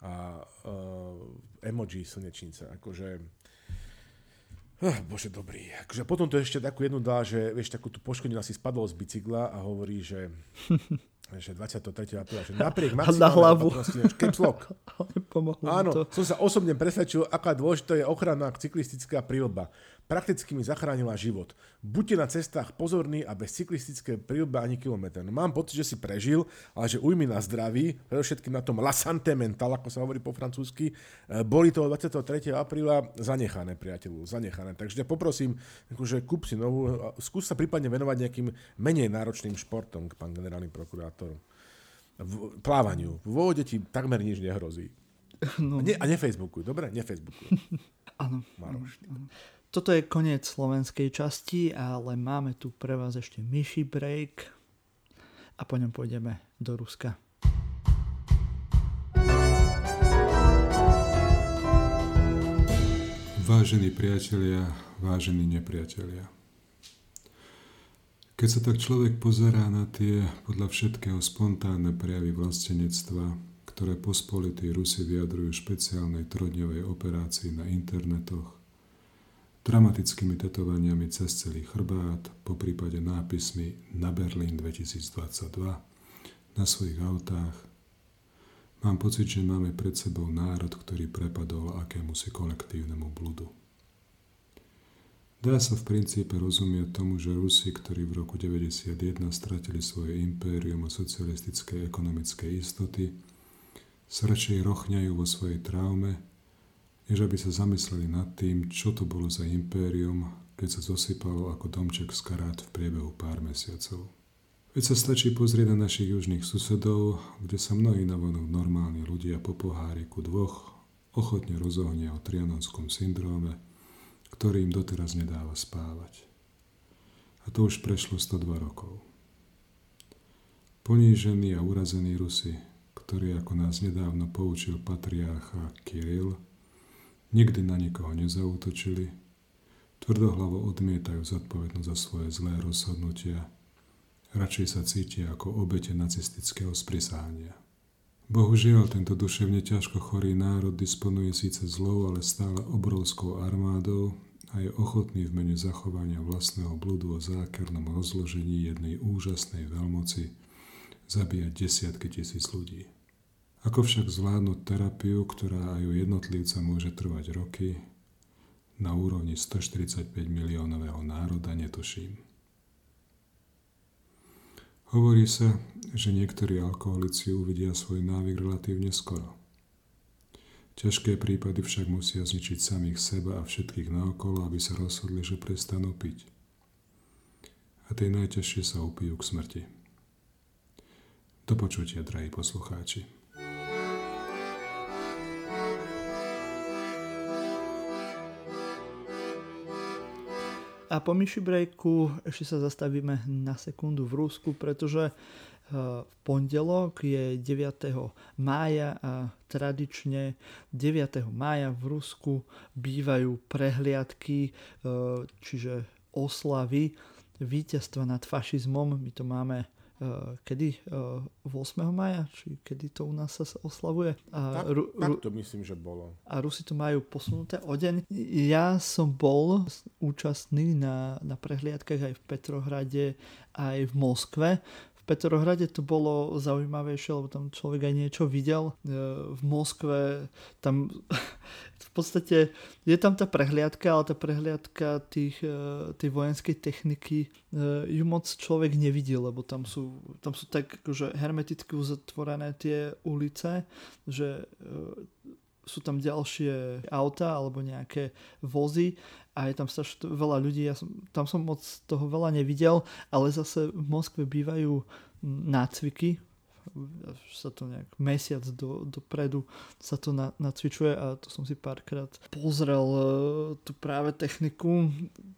A uh, emoji slnečnica. Akože... Oh, bože, dobrý. Akože potom to ešte takú jednu dá, že vieš, takú tú poškodinu si spadol z bicykla a hovorí, že že 23. apríla, že napriek na hlavu. caps lock. Áno, to. som sa osobne presvedčil, aká dôležitá je ochrana cyklistická prílba prakticky mi zachránila život. Buďte na cestách pozorní a bez cyklistické prílby ani kilometr. No, mám pocit, že si prežil, ale že ujmi na zdraví, predovšetkým na tom la santé mental, ako sa hovorí po francúzsky, e, boli to 23. apríla zanechané, priateľu, zanechané. Takže ťa poprosím, akože kúp si novú, skús sa prípadne venovať nejakým menej náročným športom, pán generálny prokurátor. V plávaniu. V vode ti takmer nič nehrozí. No. A, ne, a nefacebookuj, dobre? Nefacebookuj. Áno. Maroš. Toto je koniec slovenskej časti, ale máme tu pre vás ešte myši break a po ňom pôjdeme do Ruska. Vážení priatelia, vážení nepriatelia. Keď sa tak človek pozerá na tie podľa všetkého spontánne prejavy vlastenectva, ktoré pospolití Rusi vyjadrujú špeciálnej trodňovej operácii na internetoch, dramatickými tetovaniami cez celý chrbát, po prípade nápismi na Berlín 2022 na svojich autách. Mám pocit, že máme pred sebou národ, ktorý prepadol akémusi kolektívnemu bludu. Dá sa v princípe rozumieť tomu, že Rusi, ktorí v roku 1991 stratili svoje impérium a socialistické ekonomické istoty, sa radšej rochňajú vo svojej traume než aby sa zamysleli nad tým, čo to bolo za impérium, keď sa zosypalo ako domček z karát v priebehu pár mesiacov. Veď sa stačí pozrieť na našich južných susedov, kde sa mnohí navonok normálni ľudia po poháriku dvoch ochotne rozohnia o trianonskom syndróme, ktorý im doteraz nedáva spávať. A to už prešlo 102 rokov. Ponížení a urazení Rusi, ktorý ako nás nedávno poučil patriarcha Kiril, Nikdy na nikoho nezautočili, tvrdohlavo odmietajú zodpovednosť za svoje zlé rozhodnutia Radšej sa cítia ako obete nacistického sprisáhania. Bohužiaľ, tento duševne ťažko chorý národ disponuje síce zlou, ale stále obrovskou armádou a je ochotný v mene zachovania vlastného bludu o zákernom rozložení jednej úžasnej veľmoci zabíjať desiatky tisíc ľudí. Ako však zvládnuť terapiu, ktorá aj u jednotlivca môže trvať roky, na úrovni 145 miliónového národa netuším. Hovorí sa, že niektorí alkoholici uvidia svoj návyk relatívne skoro. Ťažké prípady však musia zničiť samých seba a všetkých naokolo, aby sa rozhodli, že prestanú piť. A tie najťažšie sa upijú k smrti. Do počutia, drahí poslucháči. A po myši breaku ešte sa zastavíme na sekundu v Rusku, pretože eh, v pondelok je 9. mája a tradične 9. mája v Rusku bývajú prehliadky, eh, čiže oslavy víťazstva nad fašizmom. My to máme kedy 8. Eh, maja, či kedy to u nás sa oslavuje. A tak, Ru, tak to myslím, že bolo. A Rusi to majú posunuté o deň. Ja som bol účastný na, na prehliadkach aj v Petrohrade, aj v Moskve. Petrohrade to bolo zaujímavejšie, lebo tam človek aj niečo videl. E, v Moskve tam v podstate je tam tá prehliadka, ale tá prehliadka tých, e, tej vojenskej techniky e, ju moc človek nevidel, lebo tam sú, tam sú tak akože hermeticky uzatvorené tie ulice, že sú tam ďalšie auta alebo nejaké vozy a je tam strašne veľa ľudí. Ja som, tam som moc toho veľa nevidel, ale zase v Moskve bývajú nácviky, sa to nejak mesiac do, dopredu sa to na, nacvičuje a to som si párkrát pozrel uh, tú práve techniku,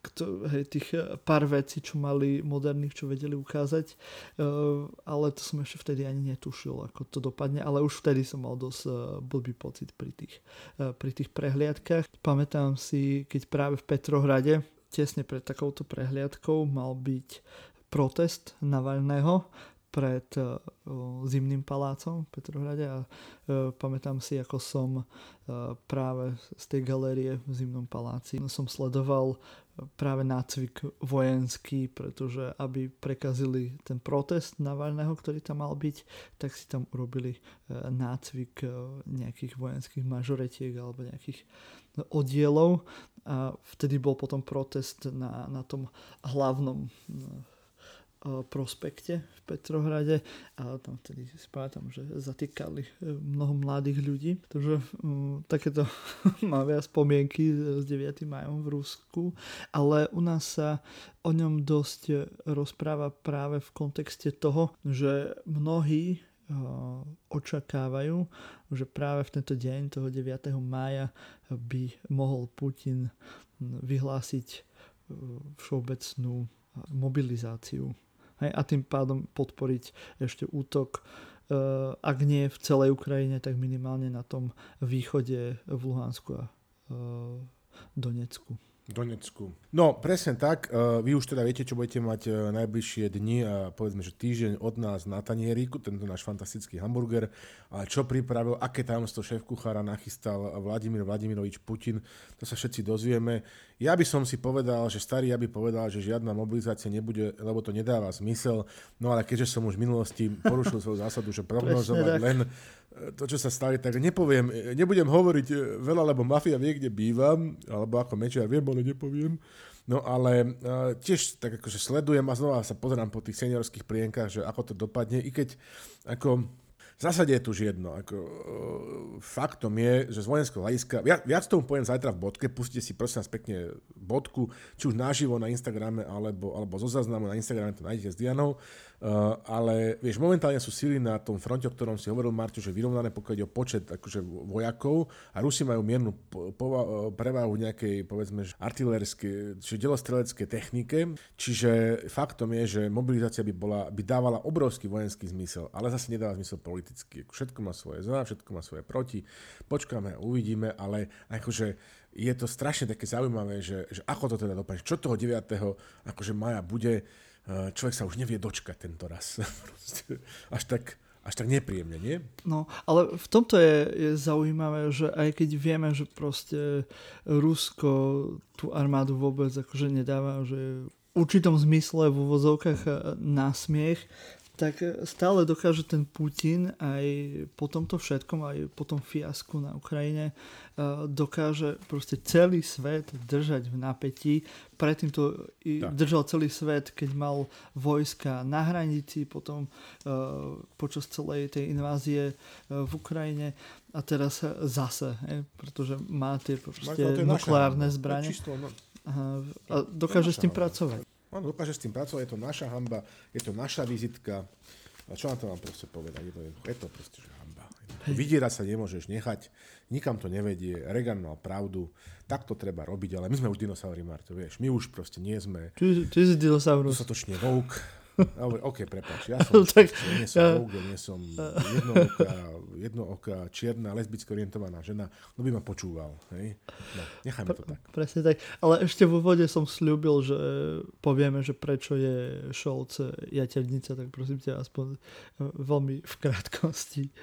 kto, hej, tých pár vecí, čo mali moderných, čo vedeli ukázať, uh, ale to som ešte vtedy ani netušil, ako to dopadne, ale už vtedy som mal dosť uh, blbý pocit pri tých, pri tých prehliadkách. Pamätám si, keď práve v Petrohrade tesne pred takouto prehliadkou mal byť protest Navalného pred uh, zimným palácom v Petrohrade a uh, pamätám si, ako som uh, práve z tej galérie v zimnom paláci som sledoval práve nácvik vojenský, pretože aby prekazili ten protest Navalného, ktorý tam mal byť, tak si tam urobili nácvik nejakých vojenských mažoretiek alebo nejakých oddielov. A vtedy bol potom protest na, na tom hlavnom prospekte v Petrohrade a tam vtedy si spátam, že zatýkali e, mnoho mladých ľudí. Takže um, takéto mám viac spomienky s 9. majom v Rusku, ale u nás sa o ňom dosť rozpráva práve v kontexte toho, že mnohí uh, očakávajú, že práve v tento deň, toho 9. mája, by mohol Putin vyhlásiť uh, všeobecnú mobilizáciu Hej, a tým pádom podporiť ešte útok eh, ak nie v celej Ukrajine, tak minimálne na tom východe v Luhansku a eh, Donecku. Donecku. No, presne tak. E, vy už teda viete, čo budete mať e, najbližšie dni a povedzme, že týždeň od nás na tanieriku, tento náš fantastický hamburger. A čo pripravil, aké tajomstvo šéf kuchára nachystal Vladimír Vladimirovič Putin, to sa všetci dozvieme. Ja by som si povedal, že starý ja by povedal, že žiadna mobilizácia nebude, lebo to nedáva zmysel. No ale keďže som už v minulosti porušil svoju zásadu, že prognozovať len to, čo sa stali, tak nepoviem, nebudem hovoriť e, veľa, lebo mafia vie, kde bývam, alebo ako Mečiar viem, ale nepoviem. No ale uh, tiež tak akože sledujem a znova sa pozerám po tých seniorských prienkach, že ako to dopadne, i keď ako v zásade je tu už jedno. Ako, uh, faktom je, že z vojenského hľadiska, viac, viac tomu poviem zajtra v bodke, pustite si prosím vás pekne bodku, či už naživo na Instagrame, alebo, alebo zo záznamu na Instagrame to nájdete s Dianou. Uh, ale vieš, momentálne sú síly na tom fronte, o ktorom si hovoril, Marťo, že vyrovnané, pokiaľ ide o počet akože, vojakov a Rusi majú miernu po, po, prevahu nejakej, povedzme, artilérskej, či delostreleckej technike, čiže faktom je, že mobilizácia by, bola, by dávala obrovský vojenský zmysel, ale zase nedáva zmysel politicky. Všetko má svoje za, všetko má svoje proti, počkáme uvidíme, ale akože je to strašne také zaujímavé, že, že ako to teda dopadne, čo toho 9. akože maja bude, človek sa už nevie dočkať tento raz. až tak až tak nepríjemne, nie? No, ale v tomto je, je zaujímavé, že aj keď vieme, že proste Rusko tú armádu vôbec akože nedáva, že v určitom zmysle v úvozovkách na smiech, tak stále dokáže ten Putin aj po tomto všetkom, aj po tom fiasku na Ukrajine, eh, dokáže proste celý svet držať v napätí. Predtým to tak. držal celý svet, keď mal vojska na hranici, potom eh, počas celej tej invázie v Ukrajine a teraz zase, pretože má tie proste nukleárne zbranie. No. a dokáže s tým pracovať. On dokáže s tým pracovať, je to naša hamba, je to naša vizitka. A čo na to mám proste povedať? Je to, je to proste že hamba. Vydierať sa nemôžeš nechať, nikam to nevedie, Reagan mal pravdu, tak to treba robiť, ale my sme už dinosauri, Marto, vieš, my už proste nie sme... Ty, ty si dinosaurus. Dostatočne woke, Dobre, OK, prepáč, ja som, tak, nie som ja... Vogue, nie som jednooká, jednooká, čierna, lesbicky orientovaná žena, no by ma počúval. Hej? No, nechajme to tak. Presne tak. Ale ešte v úvode som slúbil, že povieme, že prečo je Scholz jaternica, tak prosím ťa aspoň veľmi v krátkosti.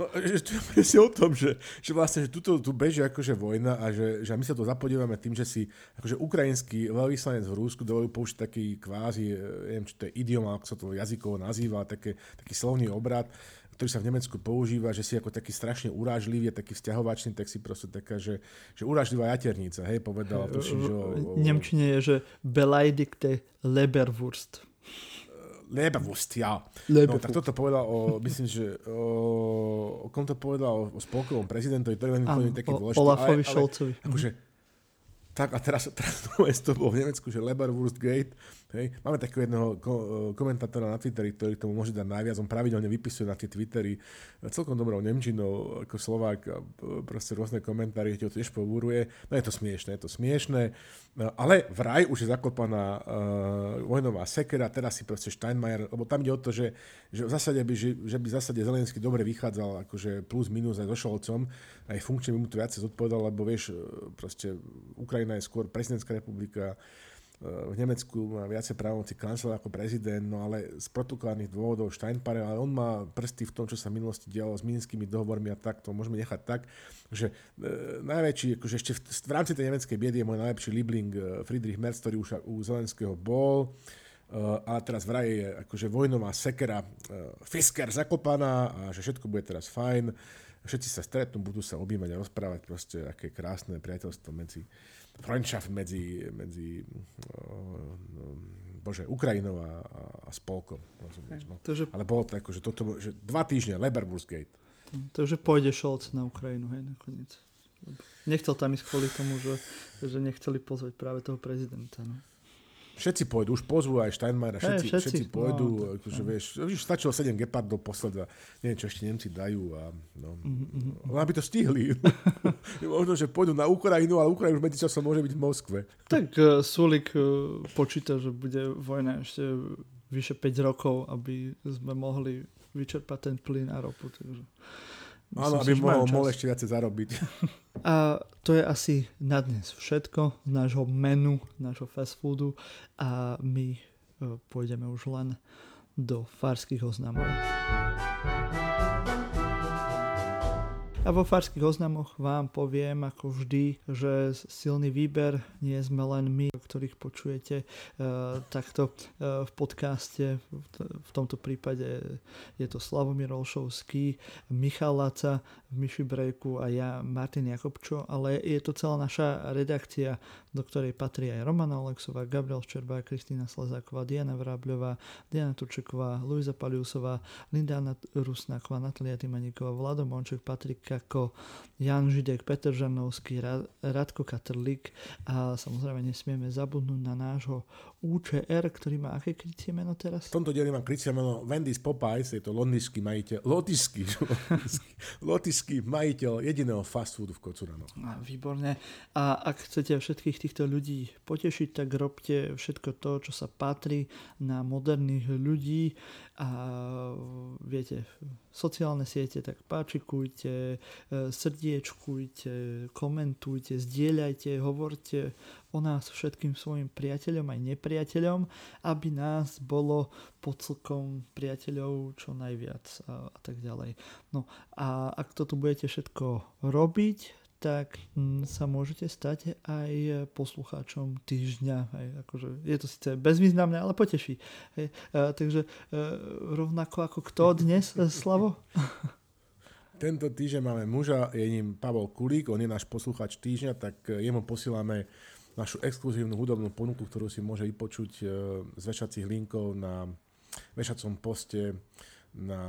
No, že to o tom, že, že vlastne, že tuto, tu beží akože vojna a že, že my sa to zapodívame tým, že si akože ukrajinský veľvyslanec v Rúsku dovolil použiť taký kvázi, e, neviem, či to je idiom, ako sa to jazykovo nazýva, také, taký slovný obrad, ktorý sa v Nemecku používa, že si ako taký strašne urážlivý, taký vzťahovačný, tak si proste taká, že, že urážlivá jaternica, hej, povedala. Tuším, že o, o... Nemčine je, že beleidigte Leberwurst. Leberwurst, ja. No, tak toto povedal o, myslím, že o, o kom to povedal o, o spolkovom prezidentovi, to je veľmi taký dôležitý. Olafovi Šolcovi. Akože, tak a teraz, teraz to bolo v Nemecku, že Leberwurst Gate, Hej. Máme takého jedného ko- komentátora na Twitteri, ktorý tomu môže dať najviac. On pravidelne vypisuje na tie Twittery celkom dobrou Nemčinou, ako Slovák, proste rôzne komentári, kde ho tiež pobúruje. No je to smiešné, je to smiešné. No, ale vraj už je zakopaná uh, vojnová sekera, teraz si proste Steinmeier, lebo tam ide o to, že, že v zásade by, že, že by v zásade Zelenský dobre vychádzal akože plus minus aj so Šolcom, aj funkčne by mu to viacej zodpovedal, lebo vieš, proste Ukrajina je skôr prezidentská republika, v Nemecku má viacej právomocí kancelár ako prezident, no ale z protokolárnych dôvodov Steinpare, ale on má prsty v tom, čo sa v minulosti dialo s minskými dohovormi a tak, to môžeme nechať tak, že e, najväčší, akože ešte v, v rámci tej nemeckej biedy je môj najlepší Liebling e, Friedrich Merz, ktorý už u Zelenského bol, e, a teraz vraj je akože vojnová sekera e, Fisker zakopaná a že všetko bude teraz fajn. Všetci sa stretnú, budú sa objímať a rozprávať proste, aké krásne priateľstvo medzi Freundschaft medzi, medzi uh, bože, Ukrajinou a, a spolkom. Rozumieš, no. to, že... Ale bolo to ako, že, toto, že dva týždne, Leberbursgate. Takže pôjde Scholz na Ukrajinu, hej, nakoniec. Nechcel tam ísť kvôli tomu, že, že nechceli pozvať práve toho prezidenta. No. Všetci pôjdu, už pozvú aj Steinmeier, všetci, hey, všetci, všetci pôjdu, no, akože, no. vieš, vieš, stačilo 7 gepardov poslať a neviem, čo ešte Nemci dajú a no, mm-hmm. aby to stihli. Možno, že pôjdu na Ukrajinu, ale Ukrajina už medzičasom môže byť v Moskve. Tak uh, Sulik uh, počíta, že bude vojna ešte vyše 5 rokov, aby sme mohli vyčerpať ten plyn a ropu. Takže... Áno, aby mohol, mohol ešte viacej zarobiť. A to je asi na dnes všetko z nášho menu, nášho fast foodu a my e, pôjdeme už len do farských oznamov. A vo farských oznamoch vám poviem ako vždy, že silný výber nie sme len my, ktorých počujete uh, takto uh, v podcaste. V, v tomto prípade je to Slavomír Olšovský, Michal Laca v Myši Brejku a ja Martin Jakobčo, ale je to celá naša redakcia, do ktorej patrí aj Romana Olexová, Gabriel Ščerbá, Kristýna Slezáková, Diana Vrábľová, Diana Turčeková, Luisa Paliusová, Linda Rusnáková, Natalia Timaníková, Vlado Monček, Patrik ako Jan Židek, Peter Žarnovský, Radko Katrlik a samozrejme nesmieme zabudnúť na nášho UČR, ktorý má aké krycie meno teraz? V tomto dieli mám krycie meno Wendy's Popeyes, je to londýnsky majiteľ, lotyšský, lotyšský majiteľ jediného fast foodu v Kocurano. A, výborne. A ak chcete všetkých týchto ľudí potešiť, tak robte všetko to, čo sa patrí na moderných ľudí a viete, sociálne siete, tak páčikujte, e, srdiečkujte, komentujte, zdieľajte, hovorte o nás všetkým svojim priateľom aj nepriateľom, aby nás bolo pod celkom priateľov čo najviac a, a tak ďalej. No a ak toto budete všetko robiť, tak mm, sa môžete stať aj poslucháčom týždňa. Hej, akože je to síce bezvýznamné, ale poteší. Hej, a, takže e, rovnako ako kto dnes, e, Slavo? Tento týždeň máme muža, je ním Pavol Kulík, on je náš poslucháč týždňa, tak jemu posílame našu exkluzívnu hudobnú ponuku, ktorú si môže vypočuť z vešacích linkov na vešacom poste na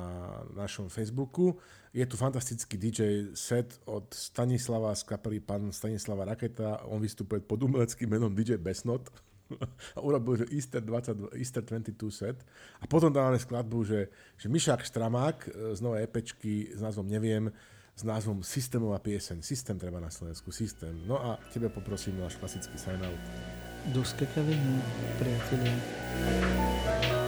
našom Facebooku. Je tu fantastický DJ set od Stanislava z kapely Pan Stanislava Raketa. On vystupuje pod umeleckým menom DJ Besnot a urobil že Easter, 20, Easter 22 set. A potom dáme skladbu, že, že Mišák Štramák e, z novej epečky s názvom Neviem, s názvom Systémová pieseň. Systém treba na Slovensku, systém. No a tebe poprosím náš klasický sign out. Do skakavenia, priatelia.